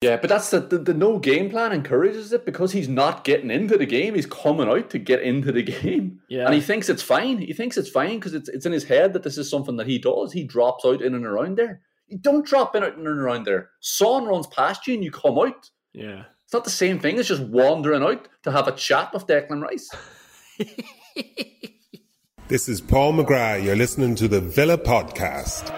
Yeah, but that's the, the, the no game plan encourages it because he's not getting into the game. He's coming out to get into the game. Yeah. And he thinks it's fine. He thinks it's fine because it's, it's in his head that this is something that he does. He drops out in and around there. You don't drop in, out and around there. Son runs past you and you come out. Yeah. It's not the same thing as just wandering out to have a chat with Declan Rice. This is Paul McGrath. You're listening to the Villa Podcast.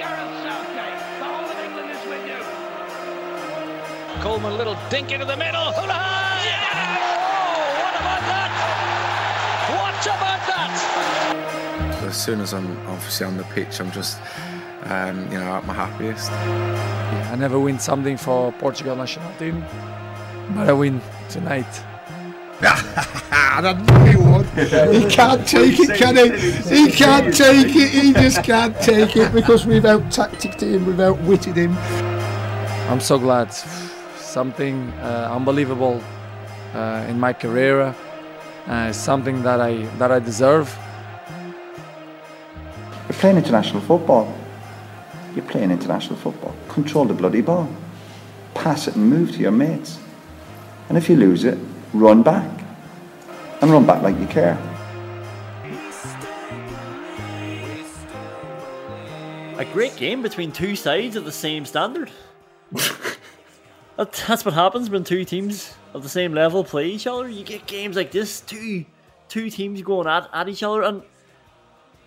Coleman, a little dink into the middle. Hurrah! Yes! Oh, what about that? What about that? As soon as I'm obviously on the pitch, I'm just, um, you know, at my happiest. I never win something for Portugal national team, but I win tonight. I know he. He can't take it, can he? He can't take it. He just can't take it because we've out tacticked him, we've outwitted him. I'm so glad. Something uh, unbelievable uh, in my career. Uh, something that I that I deserve. You're playing international football. You're playing international football. Control the bloody ball. Pass it and move to your mates. And if you lose it, run back. And run back like you care. A great game between two sides of the same standard. That- That's what happens when two teams of the same level play each other. You get games like this, two two teams going at, at each other, and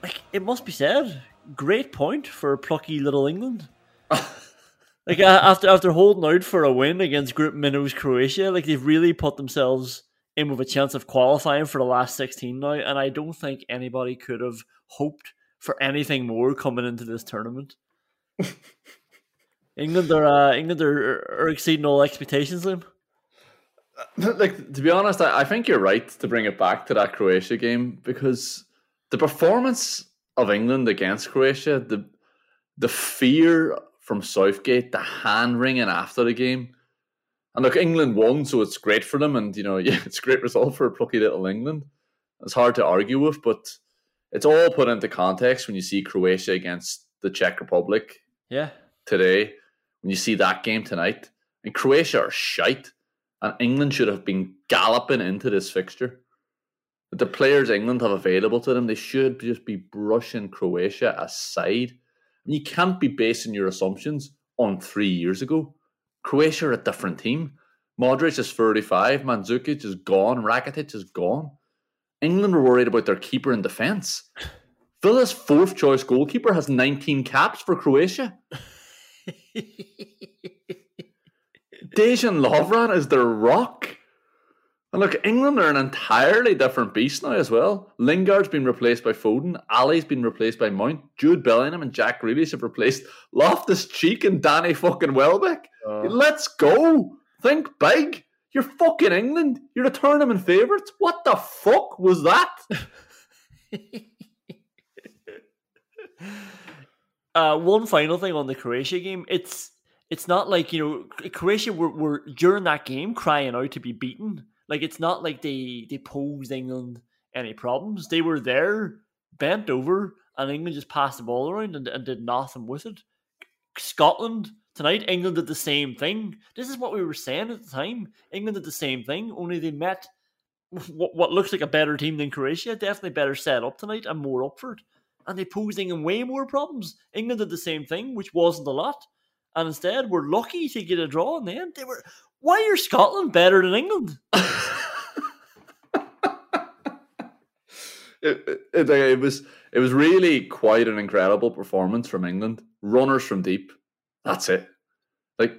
like it must be said, great point for plucky little England. like after after holding out for a win against Group Minnows Croatia, like they've really put themselves in with a chance of qualifying for the last sixteen now, and I don't think anybody could have hoped for anything more coming into this tournament. England are uh, England are, are exceeding all expectations, Liam. like to be honest, I, I think you're right to bring it back to that Croatia game because the performance of England against Croatia, the the fear from Southgate, the hand wringing after the game, and look, England won, so it's great for them, and you know, yeah, it's a great result for a plucky little England. It's hard to argue with, but it's all put into context when you see Croatia against the Czech Republic Yeah, today, when you see that game tonight, and Croatia are shite, and England should have been galloping into this fixture. But the players England have available to them, they should just be brushing Croatia aside. Mean, you can't be basing your assumptions on three years ago. Croatia are a different team. Modric is 35, Mandzukic is gone, Rakitic is gone. England were worried about their keeper in defence. Villa's fourth choice goalkeeper has 19 caps for Croatia. Dejan Lovran is their rock. And look, England are an entirely different beast now as well. Lingard's been replaced by Foden. Alli's been replaced by Mount. Jude Bellingham and Jack Grealish have replaced Loftus Cheek and Danny fucking Welbeck. Oh. Let's go. Think big. You're fucking England. You're the tournament favourites. What the fuck was that? Uh, one final thing on the Croatia game. It's it's not like you know Croatia were, were during that game crying out to be beaten. Like it's not like they they posed England any problems. They were there, bent over, and England just passed the ball around and, and did nothing with it. Scotland tonight, England did the same thing. This is what we were saying at the time. England did the same thing, only they met what, what looks like a better team than Croatia. Definitely better set up tonight and more up for it. And they posed England way more problems. England did the same thing, which wasn't a lot. And instead, we're lucky to get a draw in the end. They were. Why are Scotland better than England? it, it, it was it was really quite an incredible performance from England. Runners from deep. That's it. Like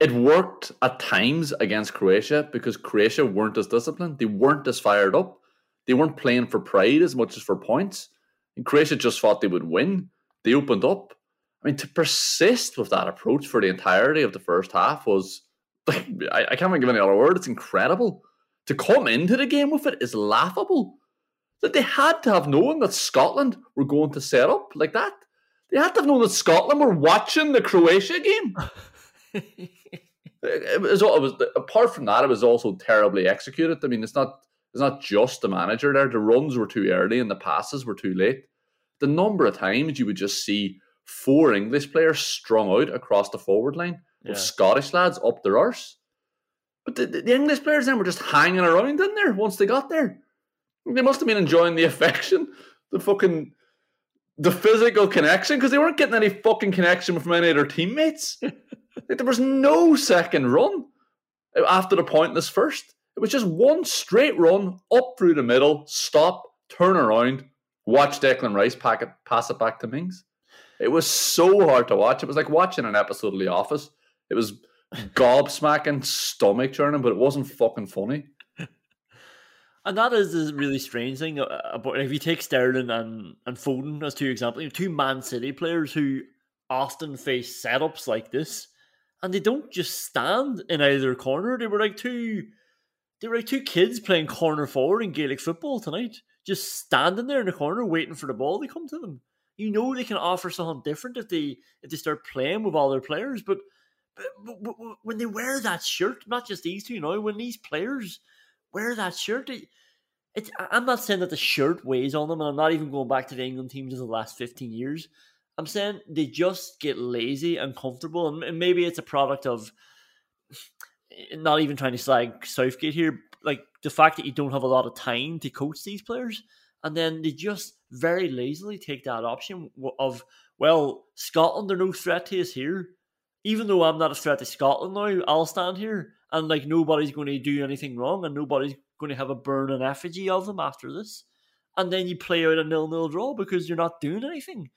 it worked at times against Croatia because Croatia weren't as disciplined. They weren't as fired up. They weren't playing for pride as much as for points. And Croatia just thought they would win. They opened up. I mean, to persist with that approach for the entirety of the first half was like I, I can't think of any other word. It's incredible. To come into the game with it is laughable that they had to have known that Scotland were going to set up like that. They had to have known that Scotland were watching the Croatia game. it was, it was apart from that, it was also terribly executed. I mean, it's not it's not just the manager there. The runs were too early and the passes were too late. The number of times you would just see four English players strung out across the forward line, Yeah. of Scottish lads up their arse. But the, the, the English players then were just hanging around in there once they got there. They must have been enjoying the affection, the fucking, the physical connection, because they weren't getting any fucking connection from any of their teammates. There was no second run after the pointless first. It was just one straight run up through the middle, stop, turn around, watch Declan Rice pack it, pass it back to Mings. It was so hard to watch. It was like watching an episode of The Office. It was gobsmacking, stomach churning, but it wasn't fucking funny. And that is a really strange thing uh, about if you take Sterling and, and Foden as two examples, two Man City players who often face setups like this, and they don't just stand in either corner. They were like two, they were like two kids playing corner forward in Gaelic football tonight, just standing there in the corner waiting for the ball to come to them. You know they can offer something different if they if they start playing with all their players, but. But, but, when they wear that shirt, not just these two, you know, when these players wear that shirt. It, it, I'm not saying that the shirt weighs on them, and I'm not even going back to the England teams of the last 15 years. I'm saying they just get lazy and comfortable, and, and maybe it's a product of Eh, not even trying to slag Southgate here, like the fact that you don't have a lot of time to coach these players, and then they just very lazily take that option of, well, Scotland are no threat to us here. Even though I'm not a threat to Scotland now, I'll stand here and like nobody's going to do anything wrong and nobody's going to have a burn burning effigy of them after this. And then you play out a nil nil draw because you're not doing anything.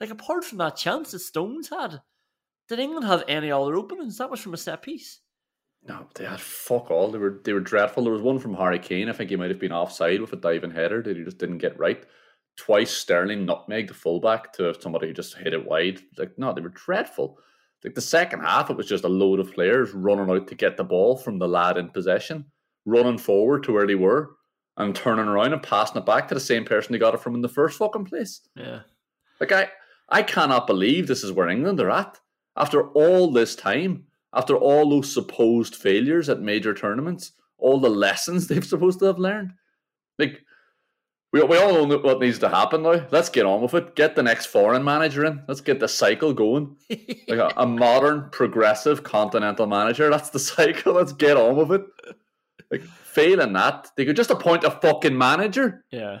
Like apart from that chance that Stones had, did England have any other openings? That was from a set piece. No, they had fuck all. They were they were dreadful. There was one from Harry Kane. I think he might have been offside with a diving header that he just didn't get right. Twice Sterling nutmeg the fullback to somebody who just hit it wide. Like no, they were dreadful. Like the second half, it was just a load of players running out to get the ball from the lad in possession, running forward to where they were, and turning around and passing it back to the same person they got it from in the first fucking place. Yeah. Like I, I cannot believe this is where England are at after all this time, after all those supposed failures at major tournaments, all the lessons they've supposed to have learned. Like we, we all know what needs to happen now. Let's get on with it. Get the next foreign manager in. Let's get the cycle going. like a, a, modern, progressive continental manager. That's the cycle. Let's get on with it. Like failing that, they could just appoint a fucking manager. Yeah.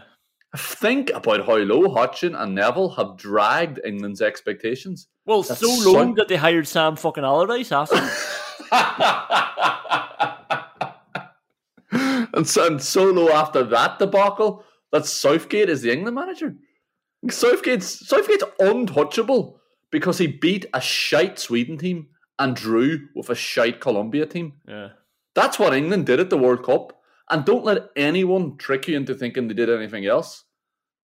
Think about how low Hodgson and Neville have dragged England's expectations. Well, That's so low so... that they hired Sam fucking Allardyce after. and, so, and so low after that debacle that Southgate is the England manager. Southgate's Southgate's untouchable because he beat a shite Sweden team and drew with a shite Colombia team. Yeah. That's what England did at the World Cup. And don't let anyone trick you into thinking they did anything else.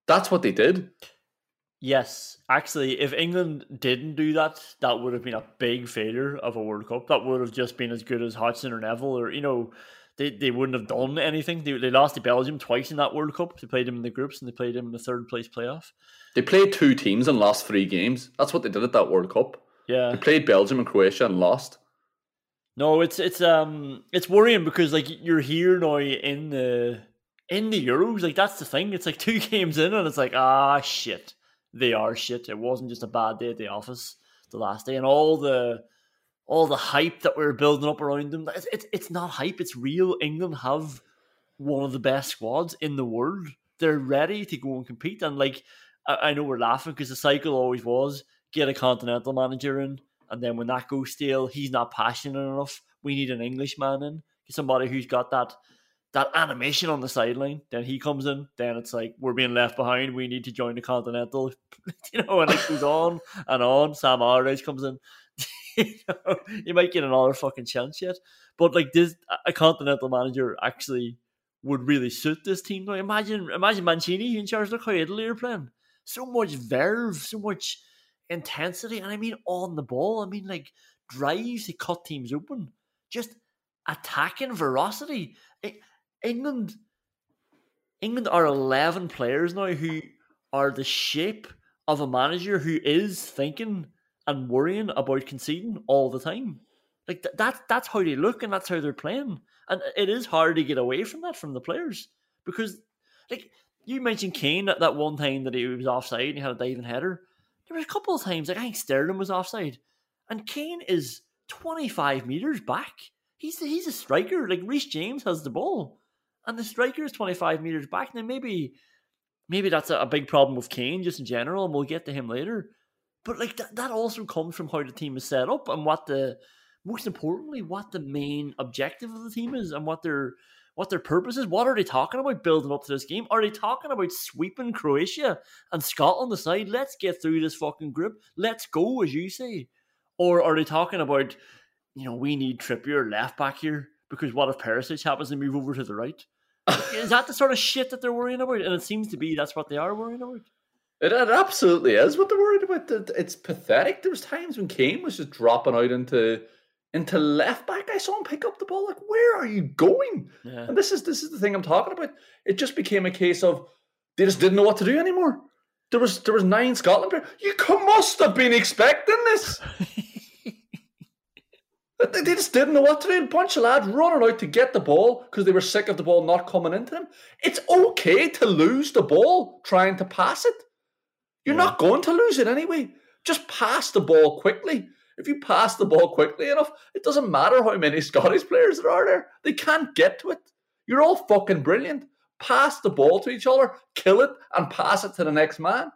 That's what they did. Yes, actually, if England didn't do that, that would have been a big failure of a World Cup. That would have just been as good as Hodgson or Neville or, you know, they, they wouldn't have done anything. They, they lost to Belgium twice in that World Cup. They played them in the groups and they played them in the third place playoff. They played two teams and lost three games. That's what they did at that World Cup. Yeah, they played Belgium and Croatia and lost. No, it's it's um it's worrying because like you're here now in the in the Euros. Like that's the thing. It's like two games in and it's like ah shit, they are shit. It wasn't just a bad day at the office the last day and all the all the hype that we're building up around them. It's, it's, it's not hype, it's real. England have one of the best squads in the world. They're ready to go and compete. And like, I, I know we're laughing because the cycle always was get a continental manager in. And then when that goes stale, he's not passionate enough. We need an Englishman in, somebody who's got that that animation on the sideline. Then he comes in. Then it's like we're being left behind. We need to join the continental, you know. And it goes on and on. Sam Allardyce comes in. you, know, you might get another fucking chance yet. But like this, a continental manager actually would really suit this team. Now imagine, imagine Mancini in charge. Look how Italy are playing. So much verve, so much intensity, and I mean on the ball. I mean like drives to cut teams open, just attacking ferocity. England, England are eleven players now who are the shape of a manager who is thinking and worrying about conceding all the time. Like th- that that's how they look and that's how they're playing. And it is hard to get away from that from the players. Because like you mentioned Kane that, that one time that he was offside and he had a diving header. There was a couple of times like I think Sterling was offside. And Kane is twenty five meters back. He's he's a striker. Like Reece James has the ball, and the striker is twenty five meters back. Now maybe maybe that's a, a big problem with Kane just in general, and we'll get to him later. But like that, that also comes from how the team is set up and what the most importantly what the main objective of the team is and what their what their purpose is. What are they talking about building up to this game? Are they talking about sweeping Croatia and Scotland aside? Let's get through this fucking group. Let's go, as you say. Or are they talking about, you know, we need Trippier left back here because what if Perisic happens to move over to the right? is that the sort of shit that they're worrying about? And it seems to be that's what they are worrying about. It, it absolutely is what they're worried about. It's pathetic. There was times when Kane was just dropping out into into left back. I saw him pick up the ball. Like, where are you going? Yeah. And this is this is the thing I'm talking about. It just became a case of they just didn't know what to do anymore. There was there was nine Scotland players. You must have been expecting this. They they just didn't know what to do. A bunch of lads running out to get the ball because they were sick of the ball not coming into them. It's okay to lose the ball trying to pass it. You're not going to lose it anyway. Just pass the ball quickly. If you pass the ball quickly enough, it doesn't matter how many Scottish players there are there. They can't get to it. You're all fucking brilliant. Pass the ball to each other, kill it, and pass it to the next man.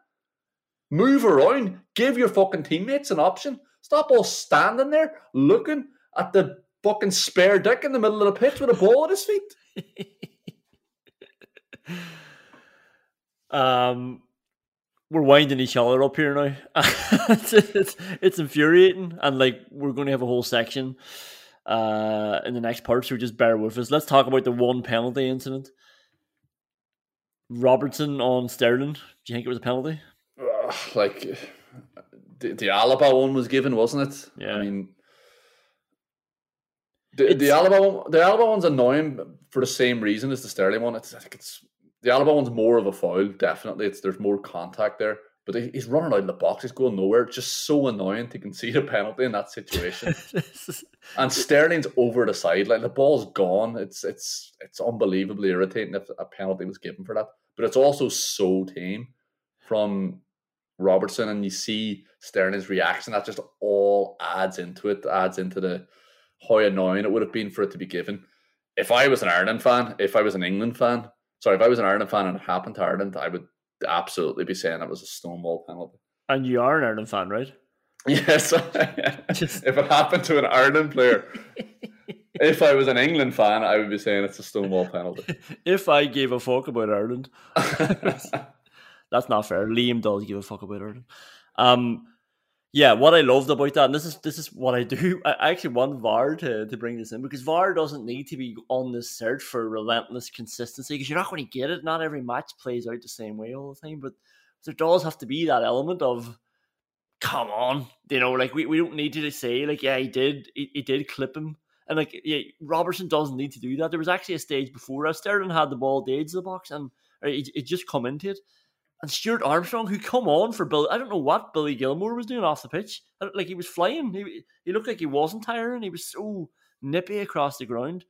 Move around. Give your fucking teammates an option. Stop all standing there looking at the fucking spare dick in the middle of the pitch with a ball at his feet. Um, we're winding each other up here now. it's, it's, it's infuriating, and like we're going to have a whole section uh, in the next part, so just bear with us. Let's talk about the one penalty incident. Robertson on Sterling. Do you think it was a penalty? Ugh, like the, the Alaba one was given, wasn't it? Yeah. I mean, the, the Alaba one, the Alaba one's annoying for the same reason as the Sterling one. It's, I think it's the Alaba one's more of a foul. Definitely, it's there's more contact there. But he's running out of the box. He's going nowhere. It's just so annoying to concede a penalty in that situation. Is- and Sterling's over the side, like The ball's gone. It's it's it's unbelievably irritating if a penalty was given for that. But it's also so tame from Robertson, and you see Sterling's reaction. That just all adds into it. Adds into the how annoying it would have been for it to be given. If I was an Ireland fan, if I was an England fan, sorry, if I was an Ireland fan and it happened to Ireland, I would absolutely be saying it was a stonewall penalty. and you are an Ireland fan, right? Yes, Just- if it happened to an Ireland player, if I was an England fan, I would be saying it's a stonewall penalty. If I gave a fuck about Ireland, that's not fair. Liam does give a fuck about Ireland. Um, yeah, what I loved about that, and this is this is what I do. I actually want VAR to, to bring this in because VAR doesn't need to be on this search for relentless consistency because you're not going to get it. Not every match plays out the same way all the time, but there does have to be that element of come on, you know, like we, we don't need you to say like yeah he did he, he did clip him. And like, yeah, Robertson doesn't need to do that. There was actually a stage before us. Sterling had the ball at the box, and or it, it just come into it. And Stuart Armstrong, who come on for Bill, I don't know what Billy Gilmour was doing off the pitch. Like he was flying. He he looked like he wasn't tiring. He was so nippy across the ground.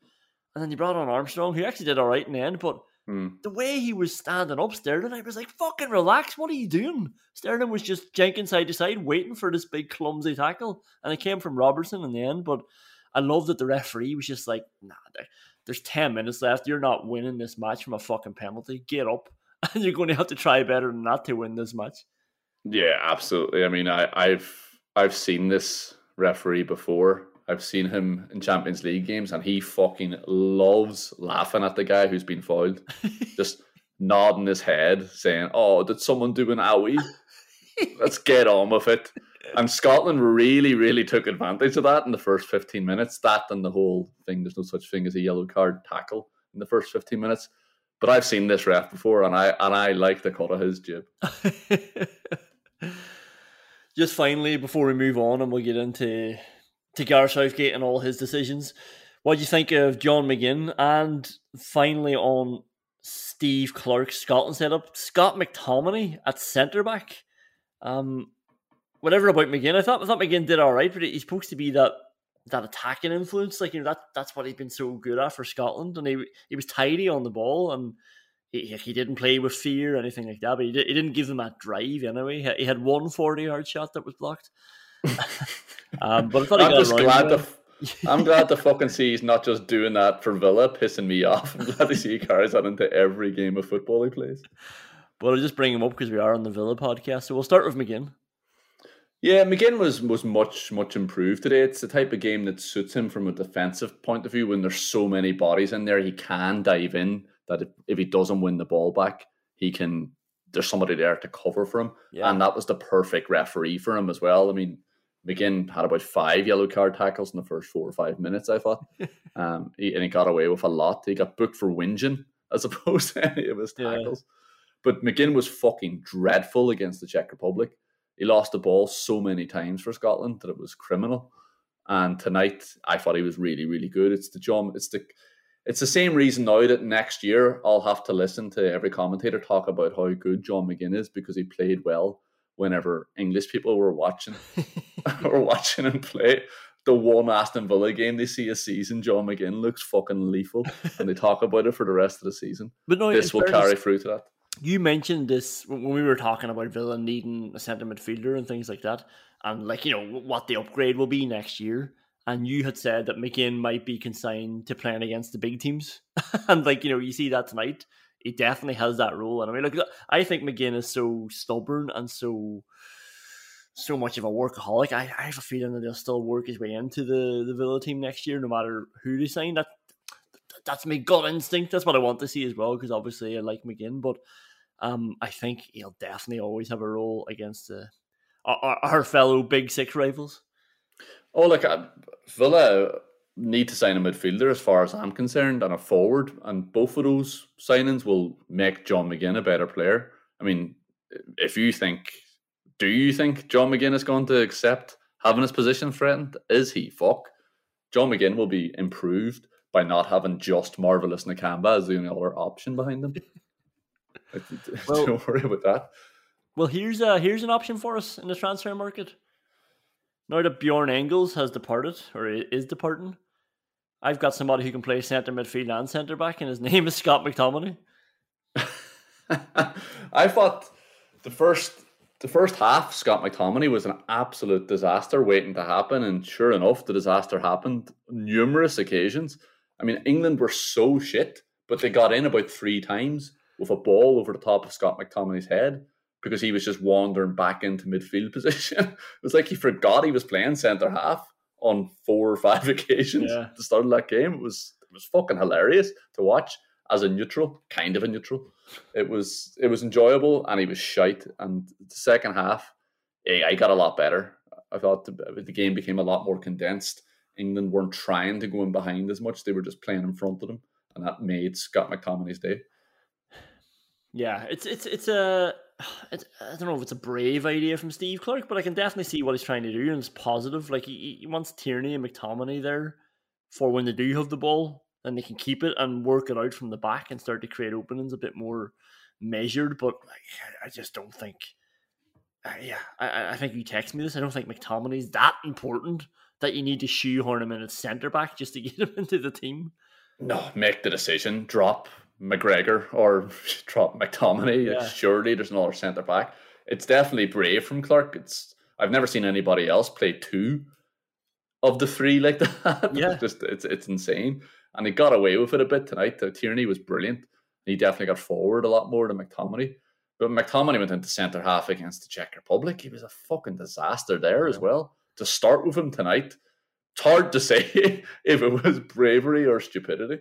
And then you brought on Armstrong, who actually did all right in the end. But Hmm. the way he was standing up, Sterling, I was like, "Fucking relax! What are you doing?" Sterling was just janking side to side, waiting for this big clumsy tackle, and it came from Robertson in the end. But I love that the referee was just like, "Nah, there, there's ten minutes left. You're not winning this match from a fucking penalty. Get up, and you're going to have to try better than that to win this match." Yeah, absolutely. I mean, I, I've I've seen this referee before. I've seen him in Champions League games, and he fucking loves laughing at the guy who's been fouled, just nodding his head, saying, "Oh, did someone do an owie? Let's get on with it." And Scotland really, really took advantage of that in the first fifteen minutes. That and the whole thing. There's no such thing as a yellow card tackle in the first fifteen minutes. But I've seen this ref before, and I and I like the cut of his jib. Just finally, before we move on and we'll get into to Gareth Southgate and all his decisions, what do you think of John McGinn and finally on Steve Clarke's Scotland setup, Scott McTominay at centre back? Um, whatever about McGinn, I thought I thought McGinn did all right, but he's supposed to be that that attacking influence, like you know that that's what he's been so good at for Scotland, and he he was tidy on the ball and he, he didn't play with fear or anything like that, but he, did, he didn't give them that drive anyway. He had, he had one 40 yard shot that was blocked. um, but I got just glad to. I'm glad to fucking see he's not just doing that for Villa, pissing me off. I'm glad to see he carries that into every game of football he plays. But I'll just bring him up because we are on the Villa podcast. So we'll start with McGinn. Yeah, McGinn was was much much improved today. It's the type of game that suits him from a defensive point of view. When there's so many bodies in there, he can dive in. That if, if he doesn't win the ball back, he can. There's somebody there to cover for him, Yeah. and that was the perfect referee for him as well. I mean, McGinn had about five yellow card tackles in the first four or five minutes. I thought, um, he, and he got away with a lot. He got booked for whinging as opposed to any of his Yeah. tackles. But McGinn was fucking dreadful against the Czech Republic. He lost the ball so many times for Scotland that it was criminal. And tonight, I thought he was really, really good. It's the John. It's the. It's the same reason now that next year I'll have to listen to every commentator talk about how good John McGinn is because he played well whenever English people were watching were watching him play. The one Aston Villa game they see a season, John McGinn looks fucking lethal, and they talk about it for the rest of the season. But no, this will carry through to that. You mentioned this when we were talking about Villa needing a centre midfielder and things like that, and like you know what the upgrade will be next year. And you had said that McGinn might be consigned to playing against the big teams, and like you know you see that tonight, he definitely has that role. And I mean, look, I think McGinn is so stubborn and so so much of a workaholic. I, I have a feeling that he'll still work his way into the the Villa team next year, no matter who they sign. That that's my gut instinct. That's what I want to see as well, because obviously I like McGinn, but um, I think he'll definitely always have a role against the, our, our- fellow Big Six rivals. Oh, look, uh, Villa need to sign a midfielder as far as I'm concerned and a forward, and both of those signings will make John McGinn a better player. I mean, if you think, do you think John McGinn is going to accept having his position threatened? Is he? Fuck. John McGinn will be improved by not having just Marvelous Nakamba as the only other option behind him. Well- Don't worry about that. Well, here's a, here's an option for us in the transfer market. Now that Bjorn Engels has departed, or is departing, I've got somebody who can play centre midfield and centre back, and his name is Scott McTominay. I thought the first the first half, Scott McTominay was an absolute disaster waiting to happen, and sure enough, the disaster happened numerous occasions. I mean, England were so shit, but they got in about three times with a ball over the top of Scott McTominay's head because he was just wandering back into midfield position. it was like he forgot he was playing centre half on four or five occasions Yeah. at the start of that game. It was it was fucking hilarious to watch as a neutral, kind of a neutral. It was it was enjoyable and he was shite. And the second half, eh, I got a lot better. I thought the, the game became a lot more condensed. England weren't trying to go in behind as much; they were just playing in front of them, and that made Scott McTominay's day. Yeah, it's it's it's a it's, I don't know if it's a brave idea from Steve Clarke, but I can definitely see what he's trying to do, and it's positive. Like he, he wants Tierney and McTominay there for when they do have the ball, and they can keep it and work it out from the back and start to create openings a bit more measured. But like, I- just don't think. Uh, yeah, I- I, I think you text me this. I don't think McTominay's that important that you need to shoehorn him in at centre back just to get him into the team. No, make the decision. Drop McGregor or drop McTominay. Yeah. Surely there's another centre back. It's definitely brave from Clarke. It's I've never seen anybody else play two of the three like that. Yeah. It's just it's it's insane. And he got away with it a bit tonight. Uh, Tierney was brilliant. He definitely got forward a lot more than McTominay. But McTominay went into centre half against the Czech Republic. He was a fucking disaster there as well. To start with him tonight, it's hard to say if it was bravery or stupidity.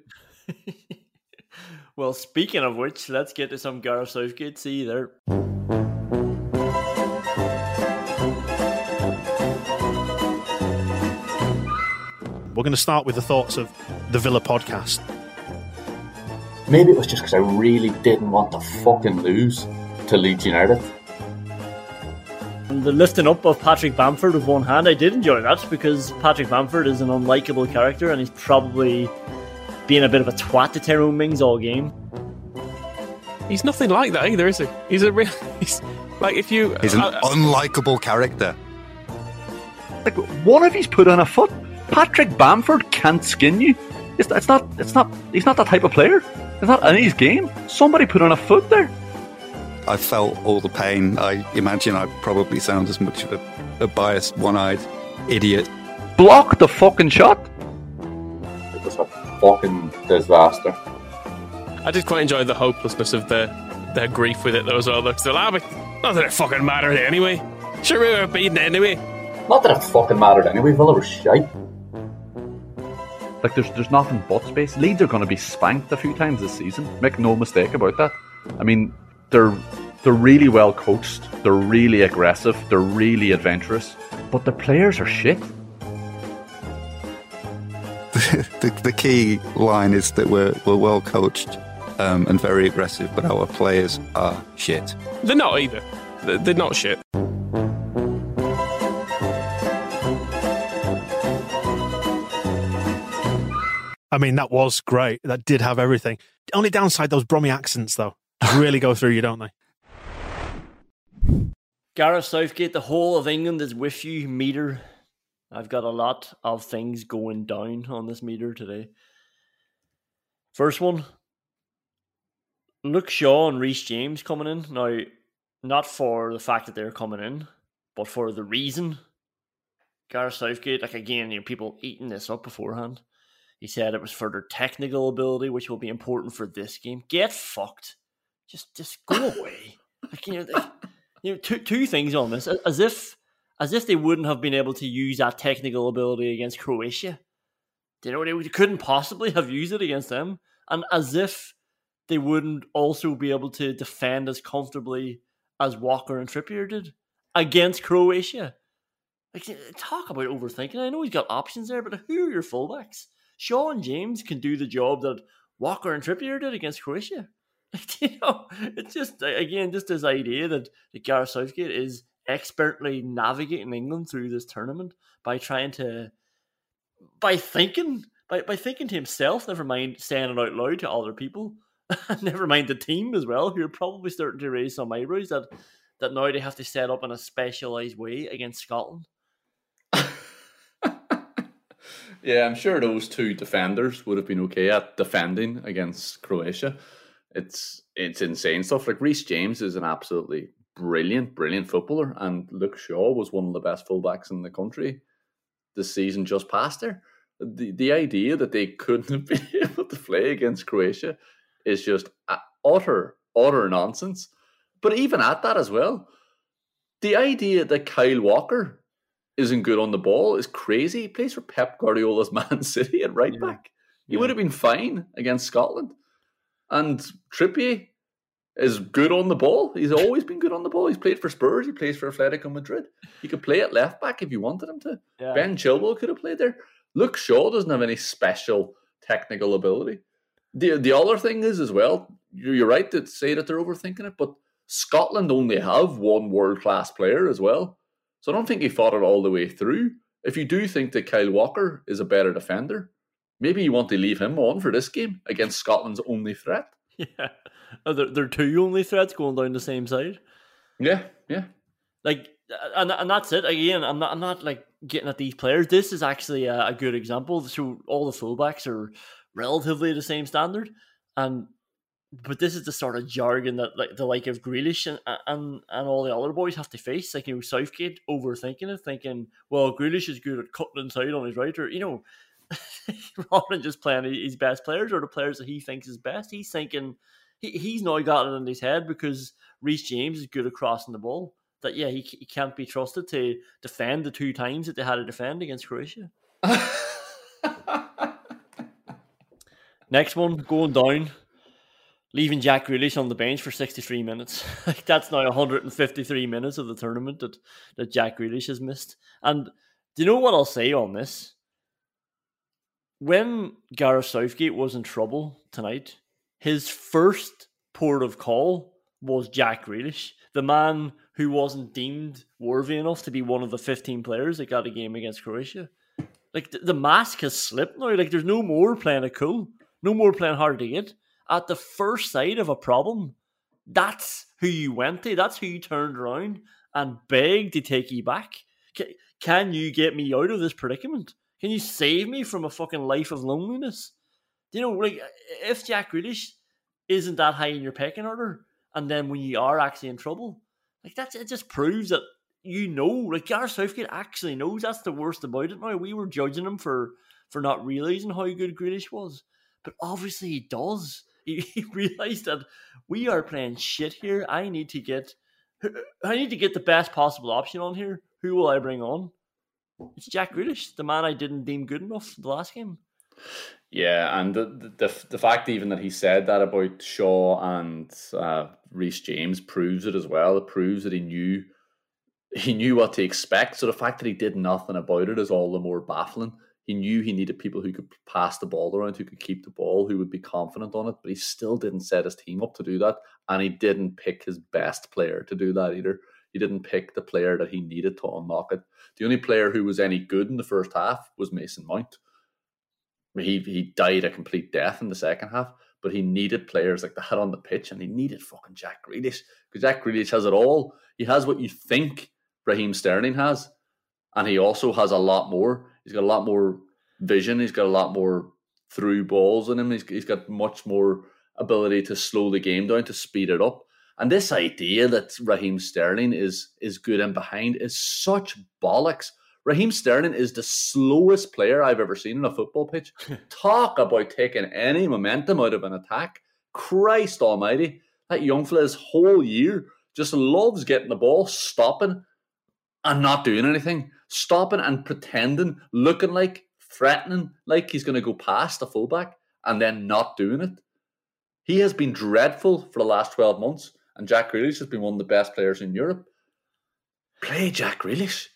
Well, speaking of which, let's get to some Gareth Southgate. See you there. We're going to start with the thoughts of the Villa podcast. Maybe it was just because I really didn't want to fucking lose to Leeds United. And the lifting up of Patrick Bamford with one hand, I did enjoy that because Patrick Bamford is an unlikable character and he's probably being a bit of a twat to Tyrone Mings all game. He's nothing like that either, is he? He's a real. He's like if you. He's an uh, unlikable character. Like one of he's put on a foot. Patrick Bamford can't skin you. It's, it's not. It's not. He's not that type of player. It's not in his game. Somebody put on a foot there. I felt all the pain. I imagine I probably sound as much of a, a biased, one-eyed idiot. Block the fucking shot. It was a fucking disaster. I did quite enjoy the hopelessness of the their grief with it though as well. Like, still, ah, but not that it fucking mattered anyway. Sure, we were beaten anyway. Not that it fucking mattered anyway. Villa were shite. Like there's there's nothing but space. Leeds are going to be spanked a few times this season. Make no mistake about that. I mean, they're they're really well coached. They're really aggressive. They're really adventurous. But the players are shit. the, the key line is that we're we're well coached um, and very aggressive, but our players are shit. They're not either. They're, they're not shit. I mean, that was great. That did have everything. Only downside, those Brummy accents, though, really go through you, don't they? Gareth Southgate, the whole of England is with you, meter. I've got a lot of things going down on this meter today. First one, Luke Shaw and Reece James coming in. Now, not for the fact that they're coming in, but for the reason. Gareth Southgate, like again, you know, people eating this up beforehand. He said it was for their technical ability, which will be important for this game. Get fucked. Just just go away. like, you know, you know, two two things on this. As if as if they wouldn't have been able to use that technical ability against Croatia. You know, they couldn't possibly have used it against them. And as if they wouldn't also be able to defend as comfortably as Walker and Trippier did against Croatia. Like, talk about overthinking. I know he's got options there, but who are your fullbacks? And James can do the job that Walker and Trippier did against Croatia. Like, you know, it's just again just this idea that, that Gareth Southgate is expertly navigating England through this tournament by trying to by thinking by, by thinking to himself, never mind saying it out loud to other people, never mind the team as well, who are probably starting to raise some eyebrows that that now they have to set up in a specialized way against Scotland. Yeah, I'm sure those two defenders would have been okay at defending against Croatia. It's it's insane stuff. Like Reece James is an absolutely brilliant, brilliant footballer, and Luke Shaw was one of the best fullbacks in the country this season just past there. The the idea that they couldn't have been able to play against Croatia is just uh, utter utter nonsense. But even at that as well, the idea that Kyle Walker isn't good on the ball is crazy. He plays for Pep Guardiola's Man City at right yeah. back. He yeah. would have been fine against Scotland. And Trippier is good on the ball. He's always been good on the ball. He's played for Spurs. He plays for Atletico Madrid. He could play at left back if you wanted him to. Yeah. Ben Chilwell could have played there. Luke Shaw doesn't have any special technical ability. The the other thing is as well, you're, you're right to say that they're overthinking it, but Scotland only have one world class player as well. So I don't think he thought it all the way through. If you do think that Kyle Walker is a better defender, maybe you want to leave him on for this game against Scotland's only threat. Yeah. Are there, there are two only threats going down the same side. Yeah, yeah. Like and and that's it. Again, I'm not I'm not like getting at these players. This is actually a, a good example. So all the fullbacks are relatively the same standard. And but this is the sort of jargon that like the like of Grealish and, and and all the other boys have to face. Like you know, Southgate overthinking it, thinking, well, Grealish is good at cutting inside on his right, or you know, rather than just playing his best players or the players that he thinks is best. He's thinking he, he's now got it in his head because Reece James is good at crossing the ball. That yeah, he, he can't be trusted to defend the two times that they had to defend against Croatia. Next one going down leaving Jack Grealish on the bench for 63 minutes. that's now 153 minutes of the tournament that, that Jack Grealish has missed. And do you know what I'll say on this? When Gareth Southgate was in trouble tonight, his first port of call was Jack Grealish, the man who wasn't deemed worthy enough to be one of the 15 players that got a game against Croatia. Like the, mask has slipped now. Like there's no more playing a cool, no more playing hard to get at the first sight of a problem, that's who you went to. That's who you turned around and begged to take you back. Can you get me out of this predicament? Can you save me from a fucking life of loneliness? You know, like, if Jack Grealish isn't that high in your pecking order, and then when you are actually in trouble, like that's it just proves that you know, like Gareth Southgate actually knows that's the worst about it now. We were judging him for for not realizing how good Grealish was, but obviously he does. He, he realized that we are playing shit here. I need to get, I need to get the best possible option on here. Who will I bring on? It's Jack Grealish, the man I didn't deem good enough the last game. Yeah, and the, the the fact even that he said that about Shaw and uh, Reece James proves it as well. It proves that he knew he knew what to expect. So the fact that he did nothing about it is all the more baffling. He knew he needed people who could pass the ball around, who could keep the ball, who would be confident on it, but he still didn't set his team up to do that. And he didn't pick his best player to do that either. He didn't pick the player that he needed to unlock it. The only player who was any good in the first half was Mason Mount. He he died a complete death in the second half, but he needed players like that on the pitch, and he needed fucking Jack Grealish because Jack Grealish has it all. He has what you think Raheem Sterling has, and he also has a lot more. He's got a lot more vision. He's got a lot more through balls in him. He's, he's got much more ability to slow the game down, to speed it up. And this idea that Raheem Sterling is is good and behind is such bollocks. Raheem Sterling is the slowest player I've ever seen in a football pitch. Talk about taking any momentum out of an attack. Christ almighty. That young fella's whole year just loves getting the ball, stopping, and not doing anything. Stopping and pretending, looking like, threatening like he's going to go past the fullback and then not doing it. He has been dreadful for the last 12 months, and Jack Grealish has been one of the best players in Europe. Play Jack Grealish.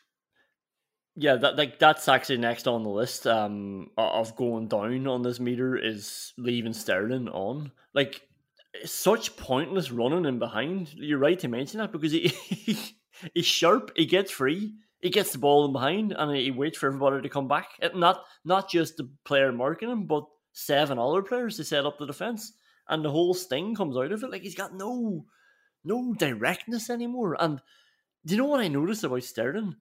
Yeah, that like that's actually next on the list um, of going down on this meter is leaving Sterling on. Like such pointless running in behind. You're right to mention that because he, he he's sharp. He gets free. He gets the ball in behind and he waits for everybody to come back. Not not just the player marking him, but seven other players to set up the defense. And the whole sting comes out of it. Like he's got no no directness anymore. And do you know what I noticed about Sterling?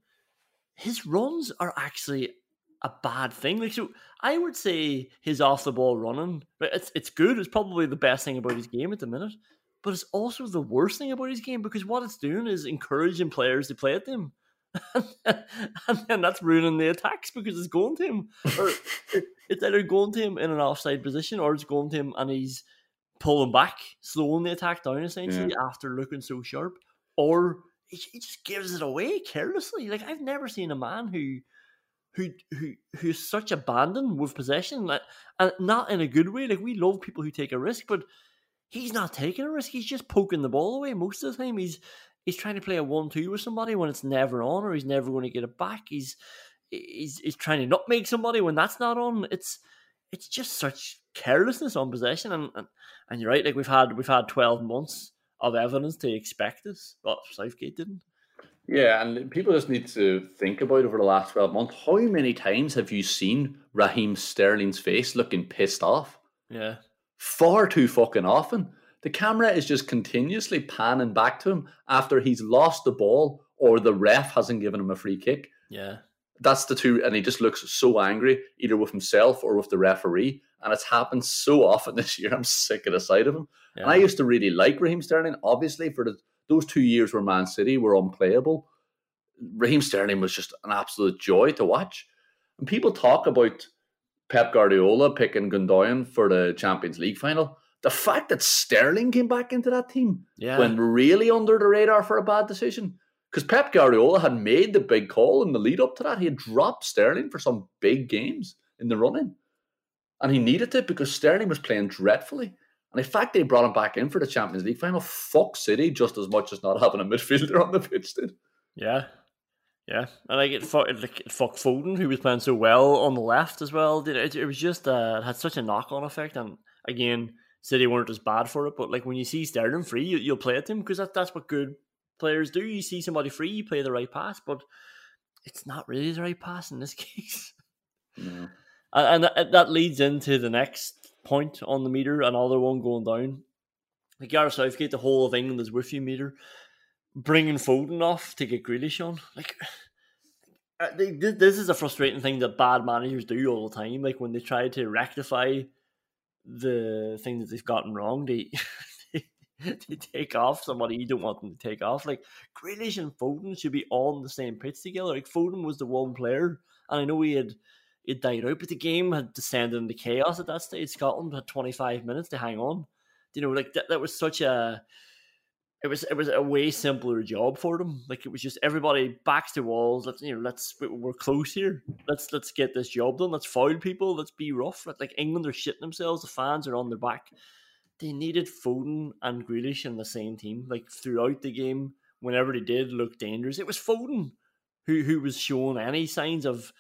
His runs are actually a bad thing. Like so, I would say his off the ball running, it's it's good. It's probably the best thing about his game at the minute, but it's also the worst thing about his game because what it's doing is encouraging players to play at him. and then that's ruining the attacks because it's going to him. Or it's either going to him in an offside position or it's going to him and he's pulling back, slowing the attack down essentially yeah. after looking so sharp. Or he, he just gives it away carelessly. Like I've never seen a man who who who who's such abandon with possession, like, and not in a good way. Like we love people who take a risk, but he's not taking a risk. He's just poking the ball away most of the time. He's he's trying to play a one-two with somebody when it's never on, or he's never going to get it back. He's he's he's trying to not make somebody when that's not on. It's it's just such carelessness on possession, and and, and you're right. Like we've had we've had twelve months of evidence to expect this, but Southgate didn't. Yeah, and people just need to think about over the last 12 months how many times have you seen Raheem Sterling's face looking pissed off? Yeah. Far too fucking often. The camera is just continuously panning back to him after he's lost the ball or the ref hasn't given him a free kick. Yeah. That's the two, and he just looks so angry, either with himself or with the referee. And it's happened so often this year. I'm sick of the sight of him. Yeah. And I used to really like Raheem Sterling. Obviously, for the, those two years where Man City were unplayable, Raheem Sterling was just an absolute joy to watch. And people talk about Pep Guardiola picking Gundogan for the Champions League final. The fact that Sterling came back into that team yeah. went really under the radar for a bad decision. Because Pep Guardiola had made the big call in the lead up to that. He had dropped Sterling for some big games in the running. And he needed it because Sterling was playing dreadfully. And in fact, they brought him back in for the Champions League final. Fuck City just as much as not having a midfielder on the pitch did. Yeah. Yeah. And like it, fuck, it, it fuck Foden, who was playing so well on the left as well. It, it was just, uh, it had such a knock on effect. And again, City weren't as bad for it. But like when you see Sterling free, you, will play at him because that, that's what good players do. You see somebody free, you play the right pass. But it's not really the right pass in this case. No. And, that leads into the next point on the meter, another one going down. The Gareth Southgate, the whole of England is with you meter, bringing Foden off to get Grealish on. Like, uh, this is a frustrating thing that bad managers do all the time. Like when they try to rectify the thing that they've gotten wrong, they to take off somebody you don't want them to take off. Like Grealish and Foden should be on the same pitch together. Like Foden was the one player, and I know he had it died out, but the game had descended into chaos at that stage. Scotland had 25 minutes to hang on. You know, like that, that was such a it was it was a way simpler job for them. Like it was just everybody backs to walls. Let's you know, let's we're close here. Let's let's get this job done. Let's foul people. Let's be rough. Like England are shitting themselves. The fans are on their back. They needed Foden and Grealish in the same team. Like throughout the game, whenever they did look dangerous, it was Foden who who was showing any signs of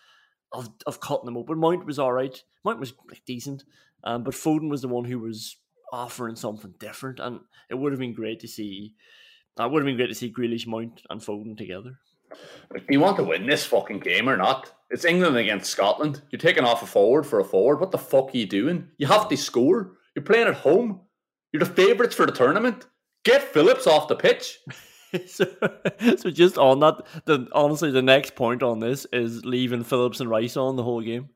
of of cutting them open. Mount was all right. Mount was like decent, um, but Foden was the one who was offering something different, and it would have been great to see. That would have been great to see Grealish, Mount, and Foden together. Do you want to win this fucking game or not? It's England against Scotland. You're taking off a forward for a forward. What the fuck are you doing? You have to score. You're playing at home. You're the favourites for the tournament. Get Phillips off the pitch. so, so just on that, the honestly, the next point on this is leaving Phillips and Rice on the whole game.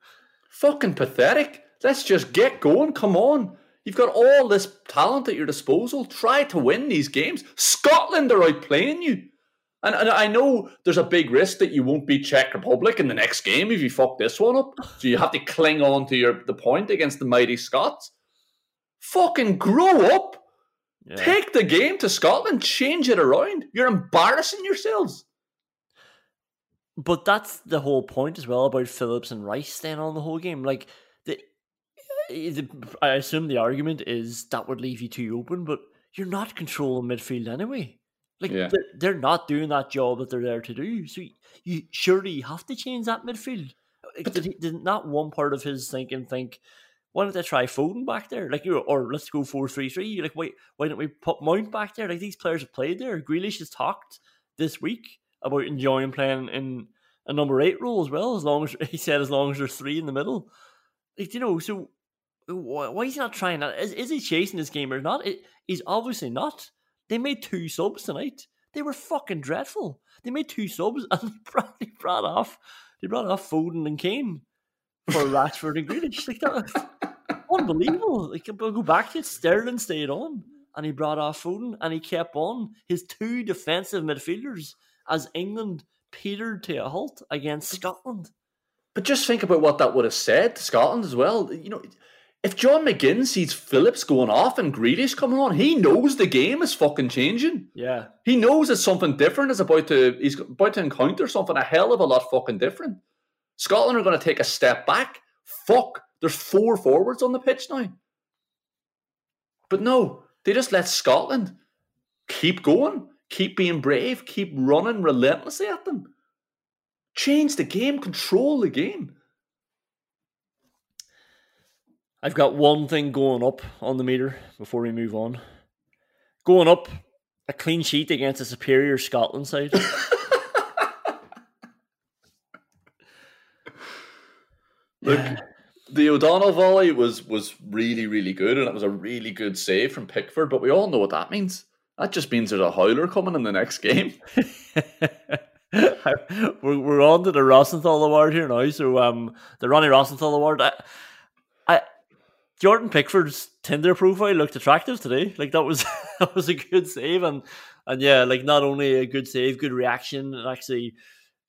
Fucking pathetic. Let's just get going. Come on. You've got all this talent at your disposal. Try to win these games. Scotland are out playing you. And, and I know there's a big risk that you won't beat Czech Republic in the next game if you fuck this one up. So you have to cling on to your the point against the mighty Scots. Fucking grow up. Yeah. Take the game to Scotland, change it around. You're embarrassing yourselves. But that's the whole point as well about Phillips and Rice staying on the whole game. Like eh, the, I assume the argument is that would leave you too open, but you're not controlling midfield anyway. Like yeah. they're, they're, not doing that job that they're there to do. So you surely have to change that midfield. But did, he, did not one part of his thinking think, why don't they try Foden back there? Like you or let's go four three three. Like wait, why don't we put Mount back there? Like these players have played there. Grealish has talked this week about enjoying playing in a number eight role as well. As long as he said, as long as there's three in the middle. Like you know, so why is he not trying that? Is, is he chasing this game or not? It, he's obviously not. They made two subs tonight. They were fucking dreadful. They made two subs and they brought, they brought off they brought off Foden and Kane for Rashford and Grealish. Like that, unbelievable. Like I'll go back to it. Sterling stayed on and he brought off Foden and he kept on his two defensive midfielders as England petered to a halt against Scotland. But just think about what that would have said to Scotland as well. You know, if John McGinn sees Phillips going off and Grealish coming on, he knows the game is fucking changing. Yeah. He knows that something different is about to he's about to encounter something a hell of a lot fucking different. Scotland are going to take a step back. Fuck. There's four forwards on the pitch now. But no, they just let Scotland keep going, keep being brave, keep running relentlessly at them. Change the game, control the game. I've got one thing going up on the meter before we move on. Going up, a clean sheet against a superior Scotland side. Look, the O'Donnell volley was was really really good, and it was a really good save from Pickford. But we all know what that means. That just means there's a howler coming in the next game. we're, we're on to the Rosenthal Award here now. So um, the Ronnie Rosenthal Award. I, I Jordan Pickford's Tinder profile looked attractive today. Like that was that was a good save, and and yeah, like not only a good save, good reaction, and actually